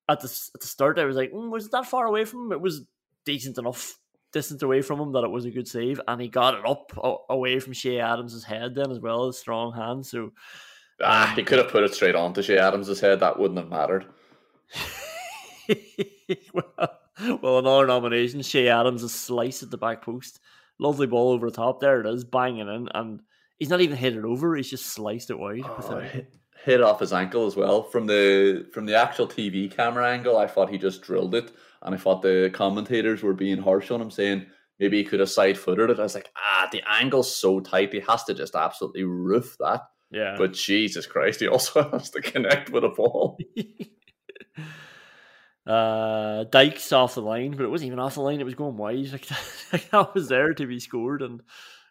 at the at the start I was like, mm, was it that far away from him? It was decent enough distance away from him that it was a good save, and he got it up away from Che Adams's head then as well as strong hand. So ah, he could have put it straight onto Che Adams's head. That wouldn't have mattered. well, well, another nomination. Che Adams a slice at the back post lovely ball over the top. There it is, banging in, and he's not even hit it over. He's just sliced it wide. Oh, hit, hit off his ankle as well from the from the actual TV camera angle. I thought he just drilled it, and I thought the commentators were being harsh on him, saying maybe he could have side footed it. I was like, ah, the angle's so tight, he has to just absolutely roof that. Yeah. But Jesus Christ, he also has to connect with a ball. Uh, Dykes off the line, but it wasn't even off the line. It was going wide. Like that, like that was there to be scored, and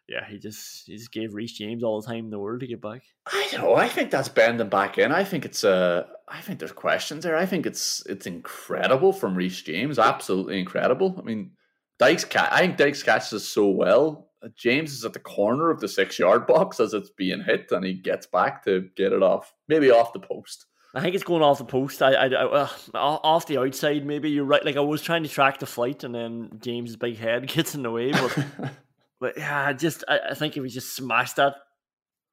yeah, he just he just gave Reece James all the time in the world to get back. I don't know. I think that's bending back in. I think it's uh I think there's questions there. I think it's it's incredible from Reece James. Absolutely incredible. I mean, Dykes cat. I think Dykes catches so well. James is at the corner of the six yard box as it's being hit, and he gets back to get it off, maybe off the post. I think it's going off the post. I, I, I uh, off the outside. Maybe you're right. Like I was trying to track the flight, and then James's big head gets in the way. But, but yeah, just I, I think if he just smashed that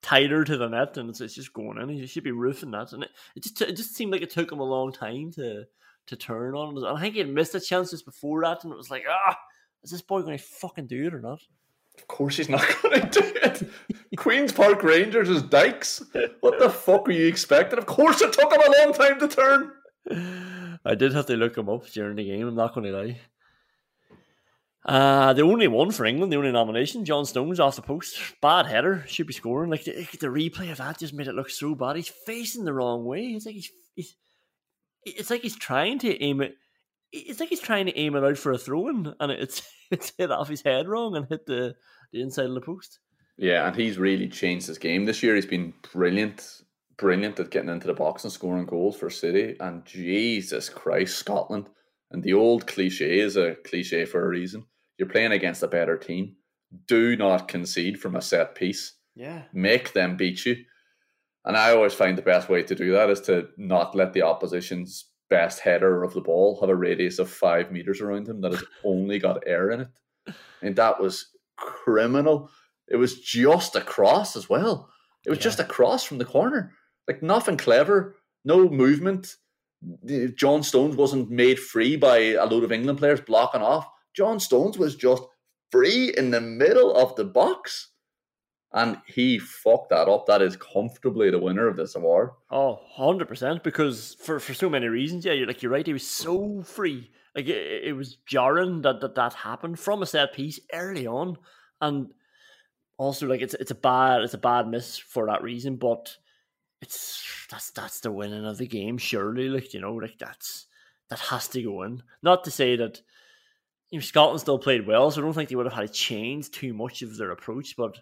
tighter to the net, and it's, it's just going in, he should be roofing that. And it, it just it just seemed like it took him a long time to to turn on. And I think he had missed a chance just before that, and it was like, ah, is this boy going to fucking do it or not? Of course he's not going to do it. Queens Park Rangers is Dykes. What the fuck were you expecting? Of course it took him a long time to turn. I did have to look him up during the game. I'm not going to lie. Uh, the only one for England, the only nomination, John Stones off the post. Bad header, should be scoring. Like the, the replay of that just made it look so bad. He's facing the wrong way. It's like he's, he's it's like he's trying to aim it. It's like he's trying to aim it out for a throw in, and it's it's hit off his head wrong and hit the, the inside of the post. Yeah, and he's really changed his game this year. He's been brilliant, brilliant at getting into the box and scoring goals for City. And Jesus Christ, Scotland. And the old cliche is a cliche for a reason. You're playing against a better team. Do not concede from a set piece. Yeah. Make them beat you. And I always find the best way to do that is to not let the opposition's best header of the ball have a radius of five meters around him that has only got air in it. And that was criminal. It was just a cross as well. It was yeah. just a cross from the corner. Like nothing clever, no movement. John Stones wasn't made free by a load of England players blocking off. John Stones was just free in the middle of the box and he fucked that up. That is comfortably the winner of this award. Oh, 100%. Because for, for so many reasons, yeah, you're like, you're right. He was so free. Like, it, it was jarring that, that that happened from a set piece early on. And also, like, it's it's a bad it's a bad miss for that reason, but it's that's that's the winning of the game, surely. Like, you know, like that's that has to go in. Not to say that Scotland still played well, so I don't think they would have had to change too much of their approach, but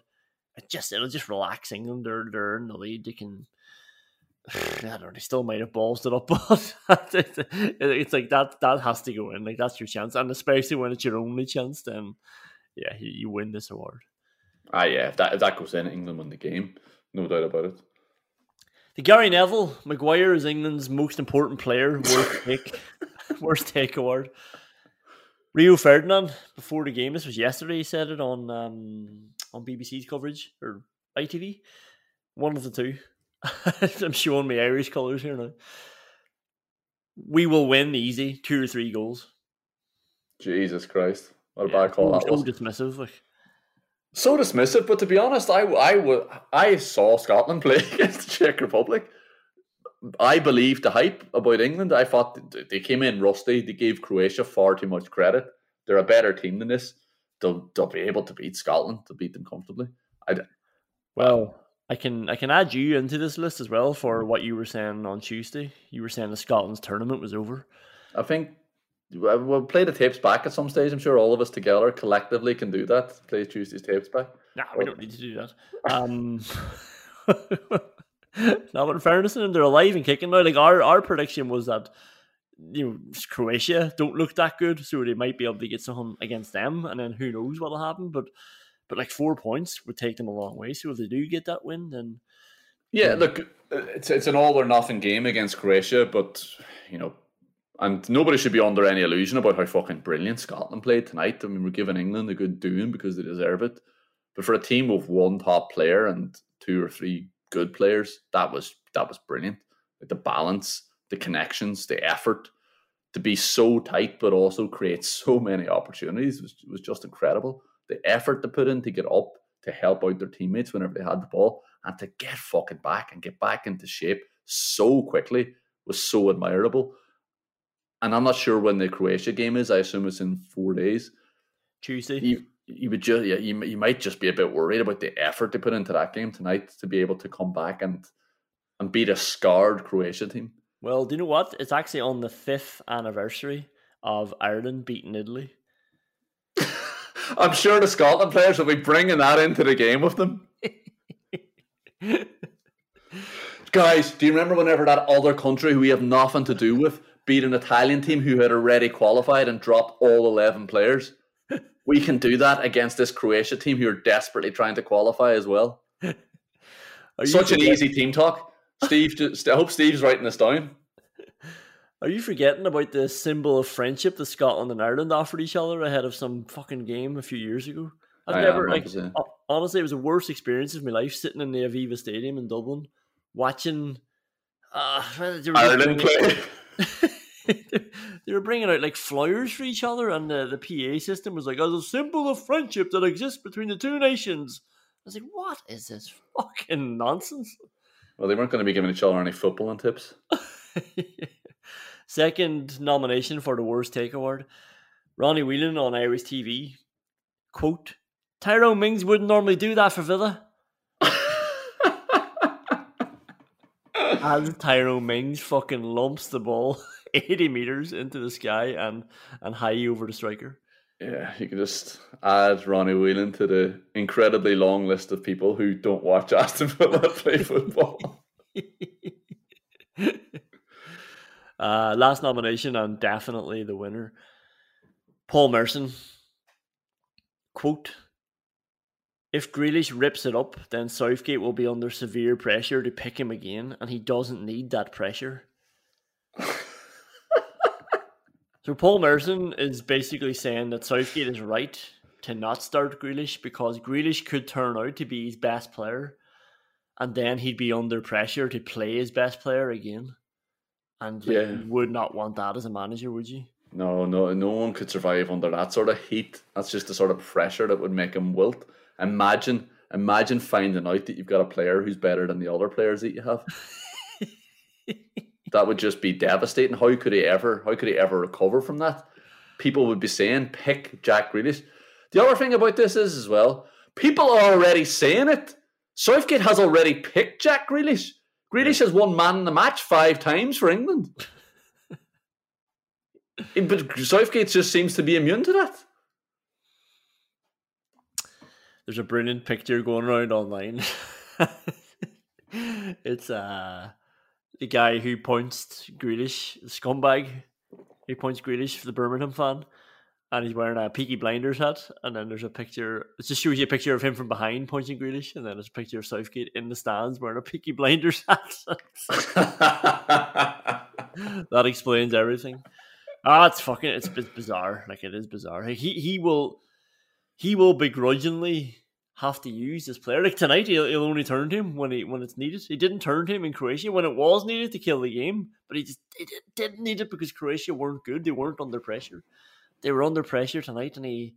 it just it'll just relax England. They're they're in the lead. They can. I don't know. They still might have balls it up, but it's like that. That has to go in. Like that's your chance, and especially when it's your only chance, then yeah, you, you win this award. Ah, yeah. If that if that goes in, England win the game, no doubt about it. The Gary Neville Maguire is England's most important player. Worst take, worst take award. Rio Ferdinand before the game. This was yesterday. He said it on um, on BBC's coverage or ITV. One of the two. I'm showing my Irish colours here now. We will win easy, two or three goals. Jesus Christ! What a yeah, bad call that so was. dismissive, like. So dismissive, but to be honest, I I I saw Scotland play against the Czech Republic. I believe the hype about England. I thought they came in rusty. They gave Croatia far too much credit. They're a better team than this. They'll they'll be able to beat Scotland. To beat them comfortably. I well, I can I can add you into this list as well for what you were saying on Tuesday. You were saying the Scotland's tournament was over. I think we'll play the tapes back at some stage. I'm sure all of us together collectively can do that. Play Tuesday's tapes back. Nah, we don't need to do that. Um, now, but in fairness, and they're alive and kicking now. Like our, our prediction was that you know Croatia don't look that good, so they might be able to get something against them, and then who knows what'll happen. But but like four points would take them a long way. So if they do get that win, then yeah, look, uh, it's it's an all or nothing game against Croatia, but you know. And nobody should be under any illusion about how fucking brilliant Scotland played tonight. I mean, we're giving England a good doing because they deserve it. But for a team with one top player and two or three good players. That was that was brilliant. Like the balance, the connections, the effort to be so tight, but also create so many opportunities was was just incredible. The effort to put in to get up to help out their teammates whenever they had the ball and to get fucking back and get back into shape so quickly was so admirable. And I'm not sure when the Croatia game is. I assume it's in four days. Tuesday. You would just yeah you, you might just be a bit worried about the effort they put into that game tonight to be able to come back and and beat a scarred Croatia team. Well, do you know what? It's actually on the fifth anniversary of Ireland beating Italy. I'm sure the Scotland players will be bringing that into the game with them. Guys, do you remember whenever that other country who we have nothing to do with beat an Italian team who had already qualified and dropped all 11 players? We can do that against this Croatia team who are desperately trying to qualify as well. Such an easy team talk. Steve, just, I hope Steve's writing this down. Are you forgetting about the symbol of friendship that Scotland and Ireland offered each other ahead of some fucking game a few years ago? I've I never, like, honestly, it was the worst experience of my life sitting in the Aviva Stadium in Dublin, watching uh, they were just Ireland play. they were bringing out like flyers for each other, and the, the PA system was like, "As a symbol of friendship that exists between the two nations." I was like, "What is this fucking nonsense?" Well, they weren't going to be giving each other any footballing tips. Second nomination for the worst take award. Ronnie Whelan on Irish TV. Quote Tyrone Mings wouldn't normally do that for Villa. As Tyrone Mings fucking lumps the ball 80 meters into the sky and, and high over the striker. Yeah, you can just add Ronnie Whelan to the incredibly long list of people who don't watch Aston Villa play football. Uh, last nomination and definitely the winner. Paul Merson. Quote If Grealish rips it up, then Southgate will be under severe pressure to pick him again, and he doesn't need that pressure. So Paul Merson is basically saying that Southgate is right to not start Grealish because Grealish could turn out to be his best player, and then he'd be under pressure to play his best player again. And Yeah. you would not want that as a manager, would you? No, no, no one could survive under that sort of heat. That's just the sort of pressure that would make him wilt. Imagine, imagine finding out that you've got a player who's better than the other players that you have. that would just be devastating. How could he ever? How could he ever recover from that? People would be saying, "Pick Jack Grealish." The other thing about this is as well, people are already saying it. Southgate has already picked Jack Grealish. Grealish has won man in the match five times for England. But Southgate just seems to be immune to that. There's a brilliant picture going around online. it's uh the guy who points Grealish, the scumbag, who points Grealish for the Birmingham fan, and he's wearing a Peaky Blinders hat. And then there's a picture. It just shows you a picture of him from behind pointing Grealish, and then there's a picture of Southgate in the stands wearing a Peaky Blinders hat. that explains everything. Ah, it's fucking it's, it's bizarre. Like it is bizarre. He he will he will begrudgingly have to use this player. Like tonight, he'll, he'll only turn to him when he when it's needed. He didn't turn to him in Croatia when it was needed to kill the game, but he just he didn't need it because Croatia weren't good. They weren't under pressure. They were under pressure tonight, and he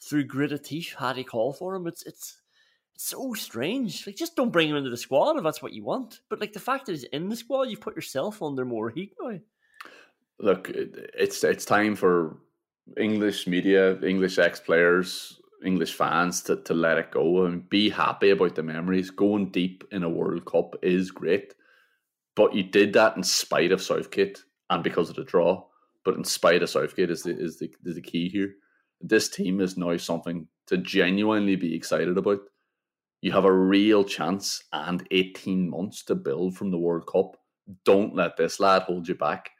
through gritted teeth had a call for him. It's it's it's so strange. Like just don't bring him into the squad if that's what you want. But like the fact that he's in the squad, you've put yourself under more heat now. Look, it's it's time for English media, English ex players, English fans to, to let it go and be happy about the memories. Going deep in a World Cup is great, but you did that in spite of Southgate and because of the draw. But in spite of Southgate is the is the is the key here. This team is now something to genuinely be excited about. You have a real chance and 18 months to build from the World Cup. Don't let this lad hold you back.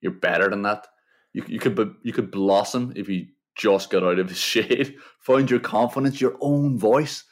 You're better than that. You, you could you could blossom if you just get out of his shade. Find your confidence, your own voice.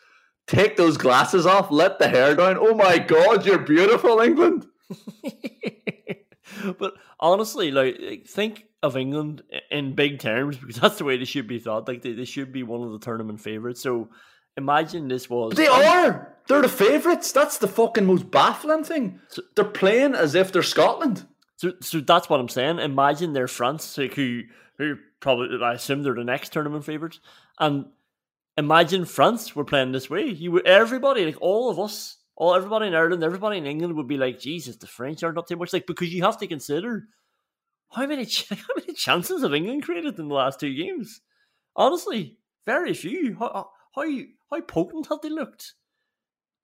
Take those glasses off. Let the hair down. Oh my God, you're beautiful, England. but honestly, like like, think of England in big terms because that's the way they should be thought. Like they, they should be one of the tournament favorites. So imagine this was They are. They're the favourites. That's the fucking most baffling thing. They're playing as if they're Scotland. So, so that's what I'm saying. Imagine they're France, like who, who probably I assume they're the next tournament favorites, and imagine France were playing this way. You would everybody, like all of us, all everybody in Ireland, everybody in England would be like, Jesus, the French aren't up too much. Like because you have to consider how many how many chances have England created in the last two games. Honestly, very few. How how how potent have they looked?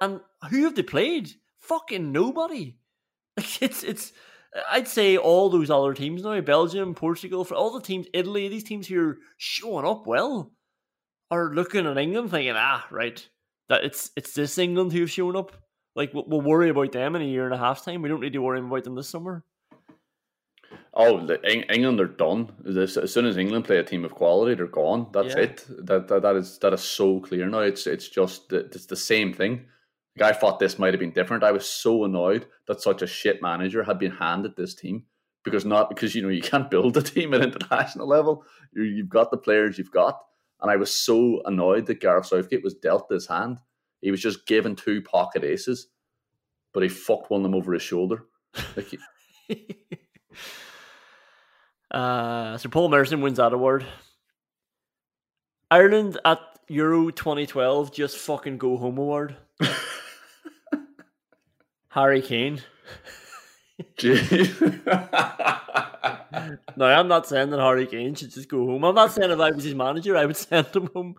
And who have they played? Fucking nobody. Like it's it's. I'd say all those other teams now, Belgium, Portugal, for all the teams, Italy, these teams who are showing up well, are looking at England thinking, ah, right, that it's it's this England who've shown up. Like we'll, we'll worry about them in a year and a half time. We don't need to worry about them this summer. Oh, the, Eng- England are done. As, as soon as England play a team of quality, they're gone. That's Yeah. it. That, that that is that is so clear now. It's it's just it's the same thing. Like, I thought this might have been different. I was so annoyed that such a shit manager had been handed this team because not because you know you can't build a team at international level. You, you've got the players you've got, and I was so annoyed that Gareth Southgate was dealt this hand. He was just given two pocket aces, but he fucked one of them over his shoulder. Like he- Uh, so Paul Merson wins that award. Ireland at Euro 2012 just fucking go home award. Harry Kane. no, I'm not saying that Harry Kane should just go home. I'm not saying if I was his manager, I would send him home.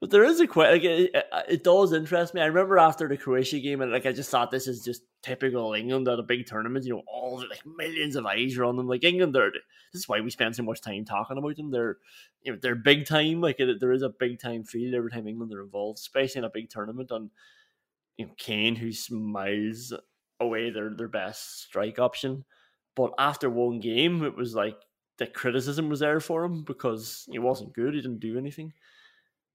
But there is a question. Like, it, it, uh, it does interest me. I remember after the Croatia game, and like I just thought this is just typical England at a big tournament. You know, all the, like millions of eyes are on them. Like England, they're this is why we spend so much time talking about them. They're you know they're big time. Like it, there is a big time feel every time England are involved, especially in a big tournament. And you know Kane, who smiles away their their best strike option. But after one game, it was like the criticism was there for him because he wasn't good. He didn't do anything.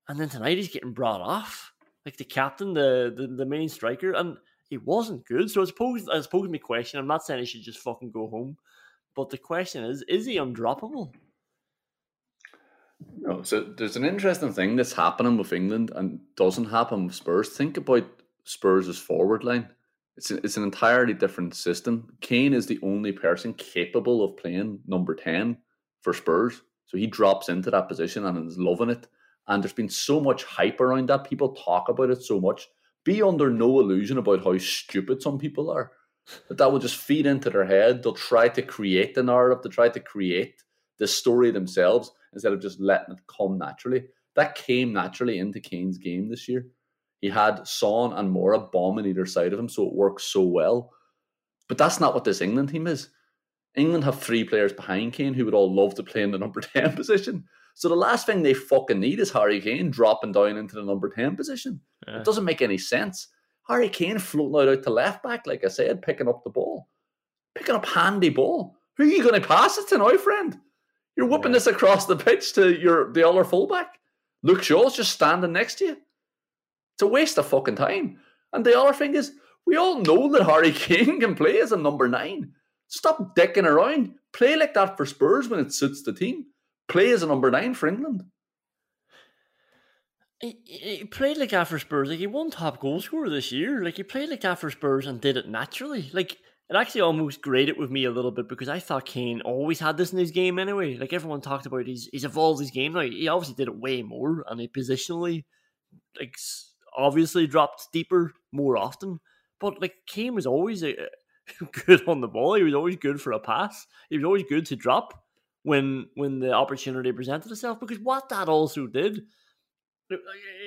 And then tonight he's getting brought off, like the captain, the the, the main striker, and he wasn't good. So I suppose I suppose my question. I'm not saying he should just fucking go home, but the question is: Is he undroppable? No, so there's an interesting thing that's happening with England and doesn't happen with Spurs. Think about Spurs' forward line. It's a, it's an entirely different system. Kane is the only person capable of playing number 10 for Spurs. So he drops into that position and is loving it. And there's been so much hype around that. People talk about it so much. Be under no illusion about how stupid some people are. That that will just feed into their head. They'll try to create the narrative. They'll try to create the story themselves instead of just letting it come naturally. That came naturally into Kane's game this year. He had Son and Moura bombing either side of him, so it works so well. But that's not what this England team is. England have three players behind Kane who would all love to play in the number 10 position. So the last thing they fucking need is Harry Kane dropping down into the number 10 position. Yeah. It doesn't make any sense. Harry Kane floating out, out to left back, like I said, picking up the ball. Picking up handy ball. Who are you going to pass it to now, friend? You're whipping this across the pitch to your the other fullback. Luke Shaw's just standing next to you. It's a waste of fucking time. And the other thing is, we all know that Harry Kane can play as a number nine. Stop dicking around. Play like that for Spurs when it suits the team. Play as a number nine for England. He, he played like that for Spurs. Like he won top goal scorer this year. Like he played like that for Spurs and did it naturally. Like it actually almost grated with me a little bit because I thought Kane always had this in his game anyway. Like everyone talked about, he's he's evolved his game now. He obviously did it way more and he positionally, like obviously dropped deeper more often. But like Kane was always eh, a, good on the ball. He was always good for a pass. He was always good to drop when when the opportunity presented itself. Because what that also did it,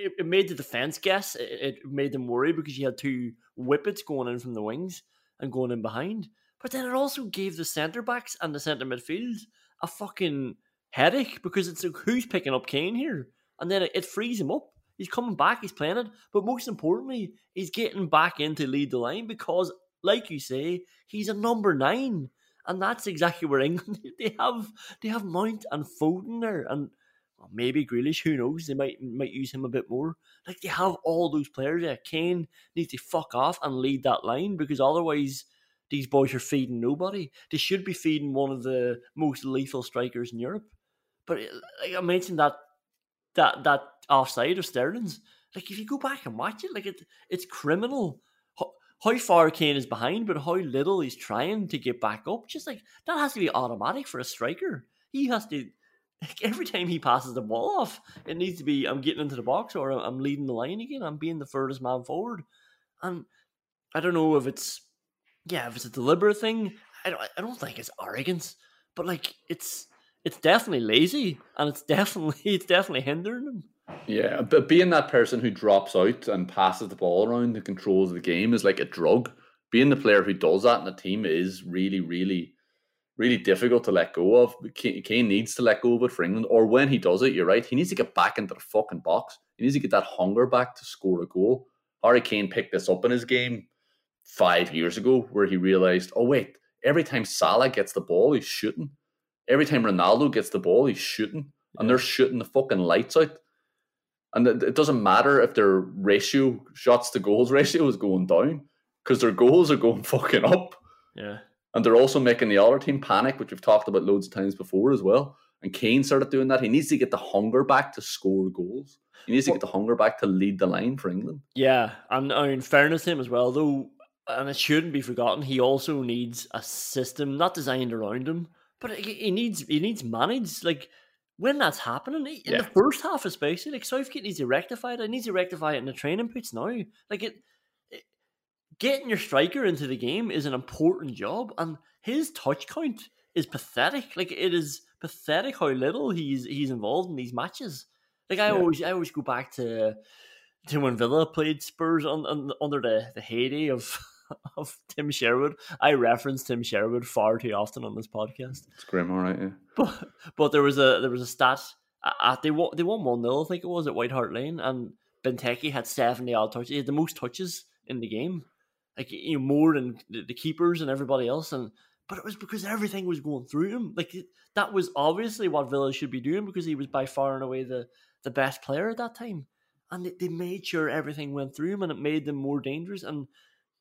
it- it made the defense guess. It, it made them worry because you had two whippets going in from the wings and going in behind. But then it also gave the centre backs and the centre midfield a fucking headache because it's like, who's picking up Kane here? And then it, it frees him up. He's coming back, he's playing it. But most importantly, he's getting back in to lead the line because, like you say, he's a number nine. And that's exactly where England they have they have Mount and Foden there and maybe Grealish, who knows? They might might use him a bit more. Like they have all those players. Yeah, Kane needs to fuck off and lead that line because otherwise these boys are feeding nobody. They should be feeding one of the most lethal strikers in Europe. But like I mentioned that that that offside of Sterling's. Like if you go back and watch it, like it it's criminal. How, how far Kane is behind, but how little he's trying to get back up. Just like that has to be automatic for a striker. He has to like every time he passes the ball off, it needs to be I'm getting into the box or I'm leading the line again. I'm being the furthest man forward, and I don't know if it's yeah if it's a deliberate thing. I don't I don't think it's arrogance, but like it's it's definitely lazy and it's definitely it's definitely hindering him. Yeah, but being that person who drops out and passes the ball around and controls the game is like a drug. Being the player who does that in a team is really, really, really difficult to let go of. Kane Kane needs to let go of it for England, or when he does it, you're right, he needs to get back into the fucking box. He needs to get that hunger back to score a goal. Harry Kane picked this up in his game five years ago, where he realized, oh wait, every time Salah gets the ball, he's shooting. Every time Ronaldo gets the ball, he's shooting, and they're shooting the fucking lights out. And it it doesn't matter if their ratio, shots to goals ratio, is going down because their goals are going fucking up. Yeah. And they're also making the other team panic, which we've talked about loads of times before as well. And Kane started doing that. He needs to get the hunger back to score goals. He needs to get the hunger back to lead the line for England. Yeah, and uh, in fairness to him as well, though, and it shouldn't be forgotten, he also needs a system not designed around him, but he he needs he needs managed. Like when that's happening eh, in Yeah. the first half, especially, like Southgate needs to rectify it. It needs to rectify it in the training pitch now. Like it, it getting your striker into the game is an important job, and his touch count is pathetic. Like it is pathetic how little he's he's involved in these matches. Like I Yeah. always I always go back to to when Villa played Spurs on, on under the, the heyday of of Tim Sherwood. I reference Tim Sherwood far too often on this podcast. It's grim, all right. Yeah. But but there was a there was a stat at they won they won one 0 I think it was at White Hart Lane and Benteke had seventy odd touches. He had the most touches in the game, like you know more than the, keepers and everybody else. And but it was because everything was going through him. Like that was obviously what Villa should be doing because he was by far and away the the best player at that time. And they, they made sure everything went through him, and it made them more dangerous and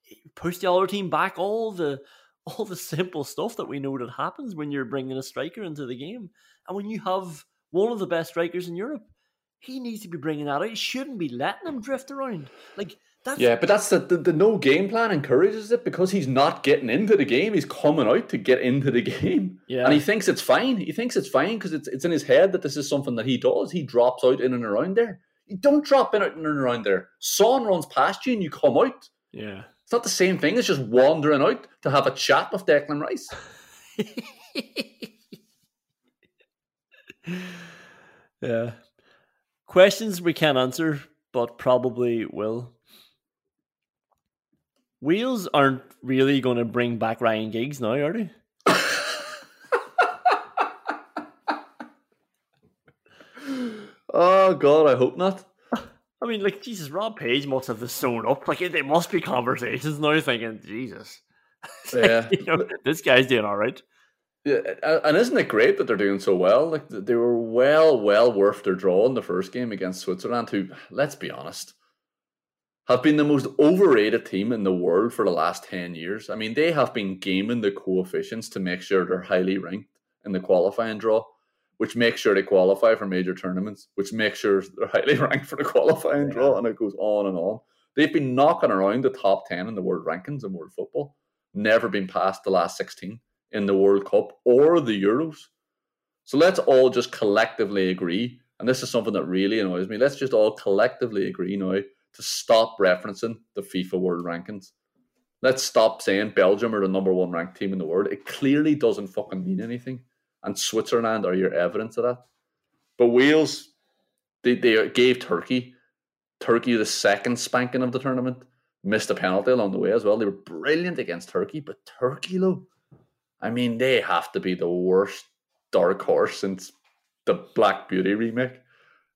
it pushed the other team back. All the all the simple stuff that we know that happens when you're bringing a striker into the game, and when you have one of the best strikers in Europe, he needs to be bringing that out. He shouldn't be letting him drift around. Like that's Yeah, but that's the, the the no game plan encourages it because he's not getting into the game. He's coming out to get into the game, Yeah. and he thinks it's fine. He thinks it's fine because it's it's in his head that this is something that he does. He drops out in and around there. You don't drop in and around there. Son runs past you and you come out. yeah. It's not the same thing as just wandering out to have a chat with Declan Rice. Yeah. Questions we can't answer, but probably will. Wales aren't really going to bring back Ryan Giggs now, are they? Oh God, I hope not. I mean, like Jesus, Rob Page must have this sewn up. Like there must be conversations now, thinking Jesus, Yeah. you know, this guy's doing all right. Yeah, and isn't it great that they're doing so well? Like they were well, well worth their draw in the first game against Switzerland, who, let's be honest, have been the most overrated team in the world for the last ten years. I mean, they have been gaming the coefficients to make sure they're highly ranked in the qualifying draw, which makes sure they qualify for major tournaments, which makes sure they're highly ranked for the qualifying draw, and it goes on and on. They've been knocking around the top ten in the world rankings in world football, never been past the last sixteen in the World Cup or the Euros. So let's all just collectively agree, and this is something that really annoys me. Let's just all collectively agree now to stop referencing the FIFA World Rankings. Let's stop saying Belgium are the number one ranked team in the world. It clearly doesn't fucking mean anything. And Switzerland are your evidence of that. But Wales, they, they gave Turkey, Turkey the second spanking of the tournament, missed a penalty along the way as well. They were brilliant against Turkey, but Turkey, though, I mean, they have to be the worst dark horse since the Black Beauty remake.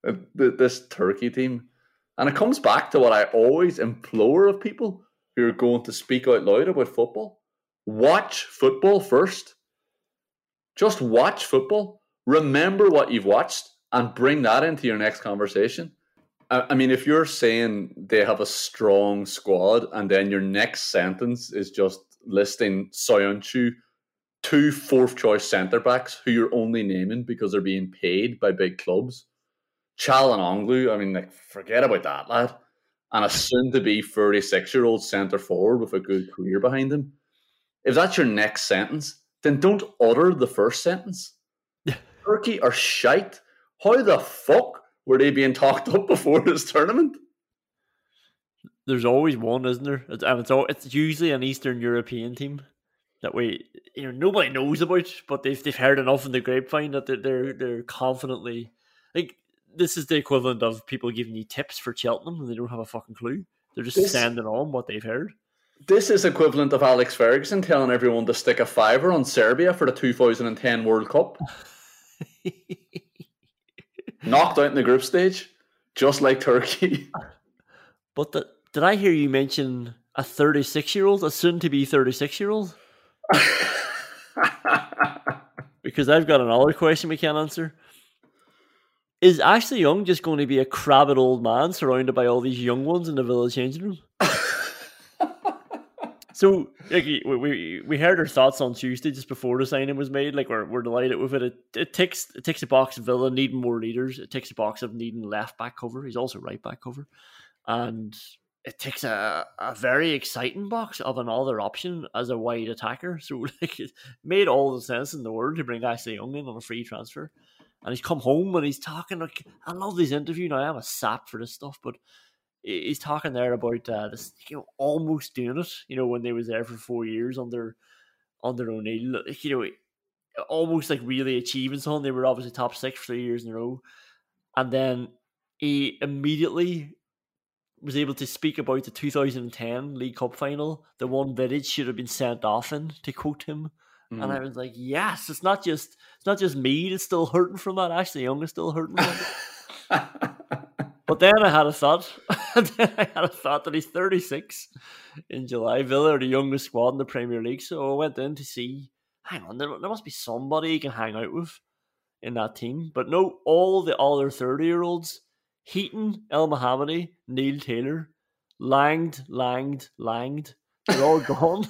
Uh, This Turkey team. And it comes back to what I always implore of people who are going to speak out loud about football. Watch football first. Just watch football. Remember what you've watched and bring that into your next conversation. I mean, if you're saying they have a strong squad and then your next sentence is just listing Soyuncu, two fourth choice centre backs who you're only naming because they're being paid by big clubs, Calhanoglu, I mean, like, forget about that, lad. And a soon to be 36 year old centre forward with a good career behind him. If that's your next sentence, then don't utter the first sentence. Turkey are shite. How the fuck were they being talked up before this tournament? There's always one, isn't there? It's, and it's, al- it's usually an Eastern European team that we, you know, nobody knows about, but they've they've heard enough in the grapevine that they're they're, they're confidently like this is the equivalent of people giving you tips for Cheltenham and they don't have a fucking clue. They're just This- sending on what they've heard. This is equivalent of Alex Ferguson telling everyone to stick a fiver on Serbia for the 2010 World Cup. Knocked out in the group stage, just like Turkey. But the, did I hear you mention a 36 year old, a soon to be 36 year old? because I've got another question we can't answer. Is Ashley Young just going to be a crabbed old man surrounded by all these young ones in the village changing room? So like, we, we heard her thoughts on Tuesday just before the signing was made. Like we're, we're delighted with it. it. It it ticks a box of Villa needing more leaders. It ticks a box of needing left back cover. He's also right back cover, and it takes a, a very exciting box of another option as a wide attacker. So like it made all the sense in the world to bring Ashley Young in on a free transfer. And he's come home and he's talking like I love this interview. Now I am a sap for this stuff, but he's talking there about uh, this, you know, almost doing it. You know, when they was there for four years under under O'Neill, you know, almost like really achieving something. They were obviously top six for three years in a row, and then he immediately was able to speak about the 2010 League Cup final, the one Vidic should have been sent off in, to quote him. Mm. And I was like, yes, it's not just it's not just me that's still hurting from that. Ashley Young is still hurting from it. but then I had a thought. then I had a thought that he's 36 in July. Villa are the youngest squad in the Premier League, so I went in to see. Hang on, there, there must be somebody he can hang out with in that team. But no, all the other 30 year olds Heaton, Elmohamady, Neil Taylor, Langed, Langed, Langed. They're all gone.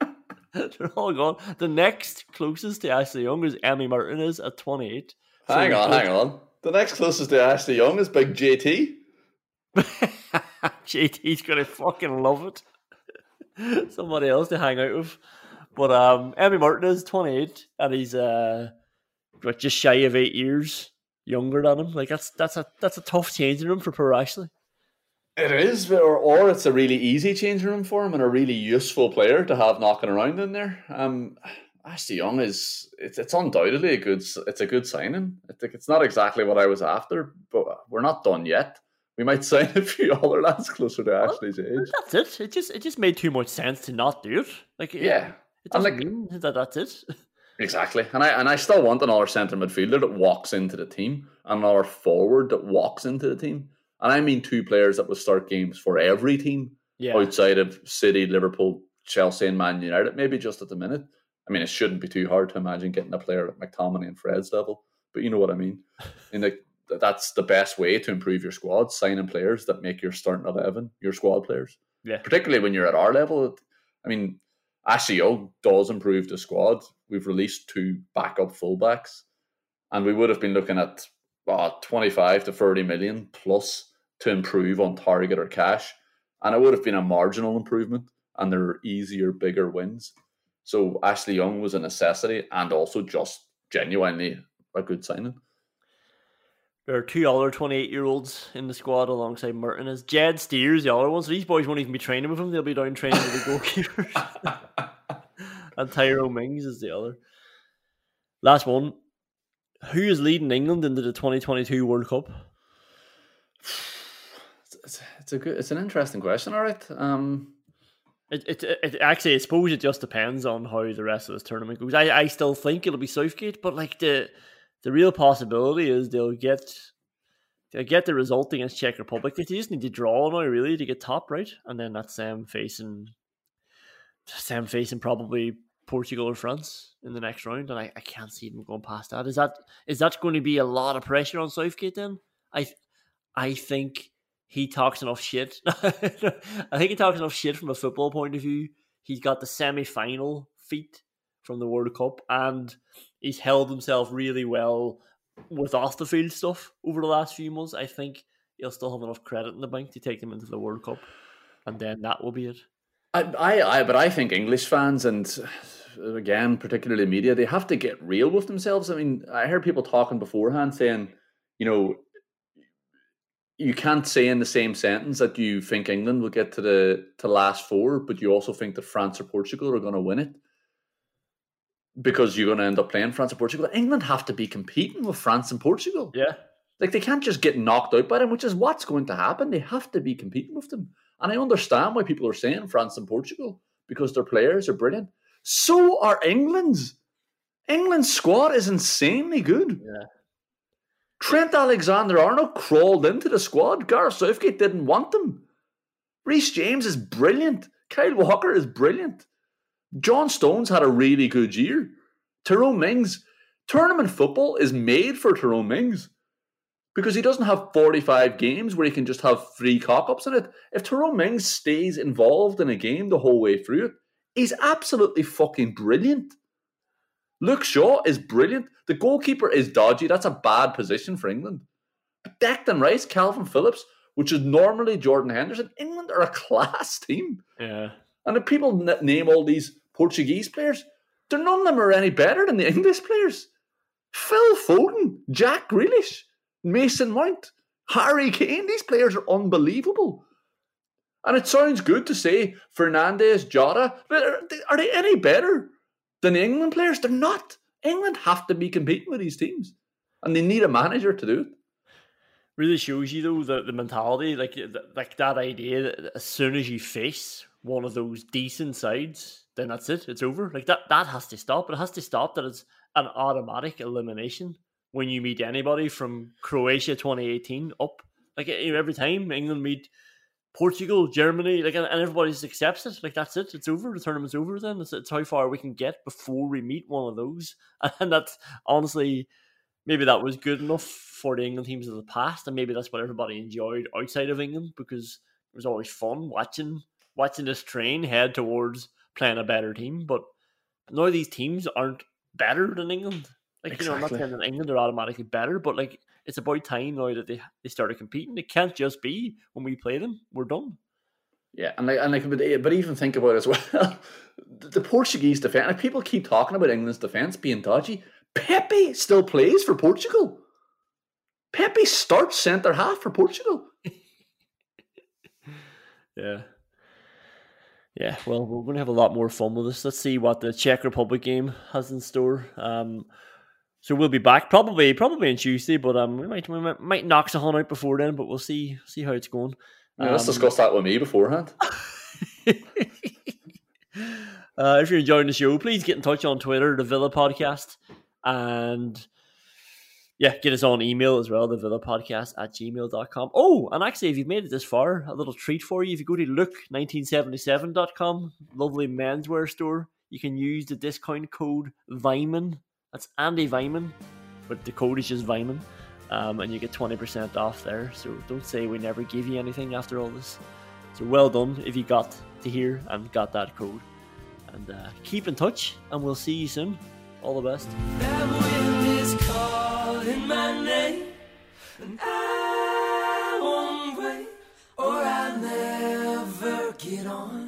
They're all gone. The next closest to Ashley Young is Emi Martinez at 28. Hang so on, hang on. The next closest to Ashley Young is Big JT. JT's gonna fucking love it. Somebody else to hang out with. But um Emmy Martin is 28, and he's uh just shy of eight years younger than him. Like that's that's a that's a tough changing room for poor Ashley. It is, or or it's a really easy changing room for him and a really useful player to have knocking around in there. Um, Ashley Young is it's it's undoubtedly a good it's a good signing. I think it's not exactly what I was after, but we're not done yet. We might sign a few other lads closer to well, Ashley's age. That's it. It just it just made too much sense to not do it. Like yeah, it, doesn't like, mean that that's it. Exactly, and I and I still want another centre midfielder that walks into the team, and another forward that walks into the team, and I mean two players that will start games for every team yeah. outside of City, Liverpool, Chelsea, and Man United. Maybe just at the minute. I mean, it shouldn't be too hard to imagine getting a player at McTominay and Fred's level, but you know what I mean. The that's the best way to improve your squad, signing players that make your starting eleven your squad players. Yeah, particularly when you're at our level. I mean, Ashley Young does improve the squad. We've released two backup fullbacks, and we would have been looking at uh, 25 to 30 million plus to improve on Targett or Cash. And it would have been a marginal improvement, and there are easier, bigger wins. So Ashley Young was a necessity and also just genuinely a good signing. There are two other 28 year olds in the squad alongside Martinez Jed Steer's, the other one. So these boys won't even be training with him. They'll be down training with the goalkeepers. and Tyrone Mings is the other. Last one. Who is leading England into the 2022 World Cup? It's, it's a good. It's an interesting question. All right. Um, it, it, it actually, I suppose it just depends on how the rest of this tournament goes. I, I still think it'll be Southgate, but like the the real possibility is they'll get they'll get the result against Czech Republic. They just need to draw now, really, to get top right, and then that's them facing them facing probably Portugal or France in the next round, and I, I can't see them going past that. Is that is that going to be a lot of pressure on Southgate? Then I I think he talks enough shit. I think he talks enough shit from a football point of view. He's got the semi final feat from the World Cup, and he's held himself really well with off the field stuff over the last few months. I think he'll still have enough credit in the bank to take them into the World Cup, and then that will be it. I, I, I but I think English fans and again, particularly media, they have to get real with themselves. I mean, I heard people talking beforehand saying, you know, you can't say in the same sentence that you think England will get to the to last four, but you also think that France or Portugal are going to win it because you're going to end up playing France and Portugal. England have to be competing with France and Portugal. Yeah. Like they can't just get knocked out by them, which is what's going to happen. They have to be competing with them. And I understand why people are saying France and Portugal because their players are brilliant. So are England's. England's squad is insanely good. Yeah. Trent Alexander Arnold crawled into the squad. Gareth Southgate didn't want them. Reece James is brilliant. Kyle Walker is brilliant. John Stones had a really good year. Tyrone Mings, tournament football is made for Tyrone Mings because he doesn't have 45 games where he can just have three cock ups in it. If Tyrone Mings stays involved in a game the whole way through it, he's absolutely fucking brilliant. Luke Shaw is brilliant. The goalkeeper is dodgy. That's a bad position for England. But Declan Rice, Kalvin Phillips, which is normally Jordan Henderson, England are a class team. Yeah. And if people n- name all these Portuguese players, they're none of them are any better than the English players. Phil Foden, Jack Grealish, Mason Mount, Harry Kane, these players are unbelievable. And it sounds good to say Fernandes, Jota, they, are they any better than the England players? They're not. England have to be competing with these teams, and they need a manager to do it. Really shows you though the, the mentality, like like that idea that as soon as you face one of those decent sides, then that's it. It's over. Like that that has to stop. It has to stop that it's an automatic elimination when you meet anybody from Croatia 2018 up. Like every time England meet Portugal, Germany, like and, and everybody just accepts it. Like that's it. It's over. The tournament's over. Then it's, it's how far we can get before we meet one of those. And that's honestly, maybe that was good enough for the England teams of the past, and maybe that's what everybody enjoyed outside of England because it was always fun watching watching this train head towards playing a better team. But now these teams aren't better than England. Like you know, I'm not saying that England are automatically better, but like it's about time now that they they started competing. It can't just be when we play them, we're done. Yeah, and like, and like, but, but even think about it as well. the, Portuguese defense. Like people keep talking about England's defense being dodgy. Pepe still plays for Portugal. Pepe starts centre half for Portugal. Yeah. Yeah, well, we're going to have a lot more fun with this. Let's see what the Czech Republic game has in store. Um, so we'll be back probably probably on Tuesday, but um, we might we might, might knock something out before then. But we'll see see how it's going. Yeah, let's Um, discuss that with me beforehand. Uh, if you're enjoying the show, please get in touch on Twitter, the Villa Podcast, and yeah, get us on email as well, the Villa Podcast at gmail.com. Oh, and actually, if you've made it this far, a little treat for you. If you go to look1977.com, lovely menswear store, you can use the discount code VIMAN. That's Andy Viman, but the code is just Viman, Um, and you get 20% off there. So don't say we never gave you anything after all this. So well done if you got to here and got that code. And uh, keep in touch, and we'll see you soon. All the best. Get on.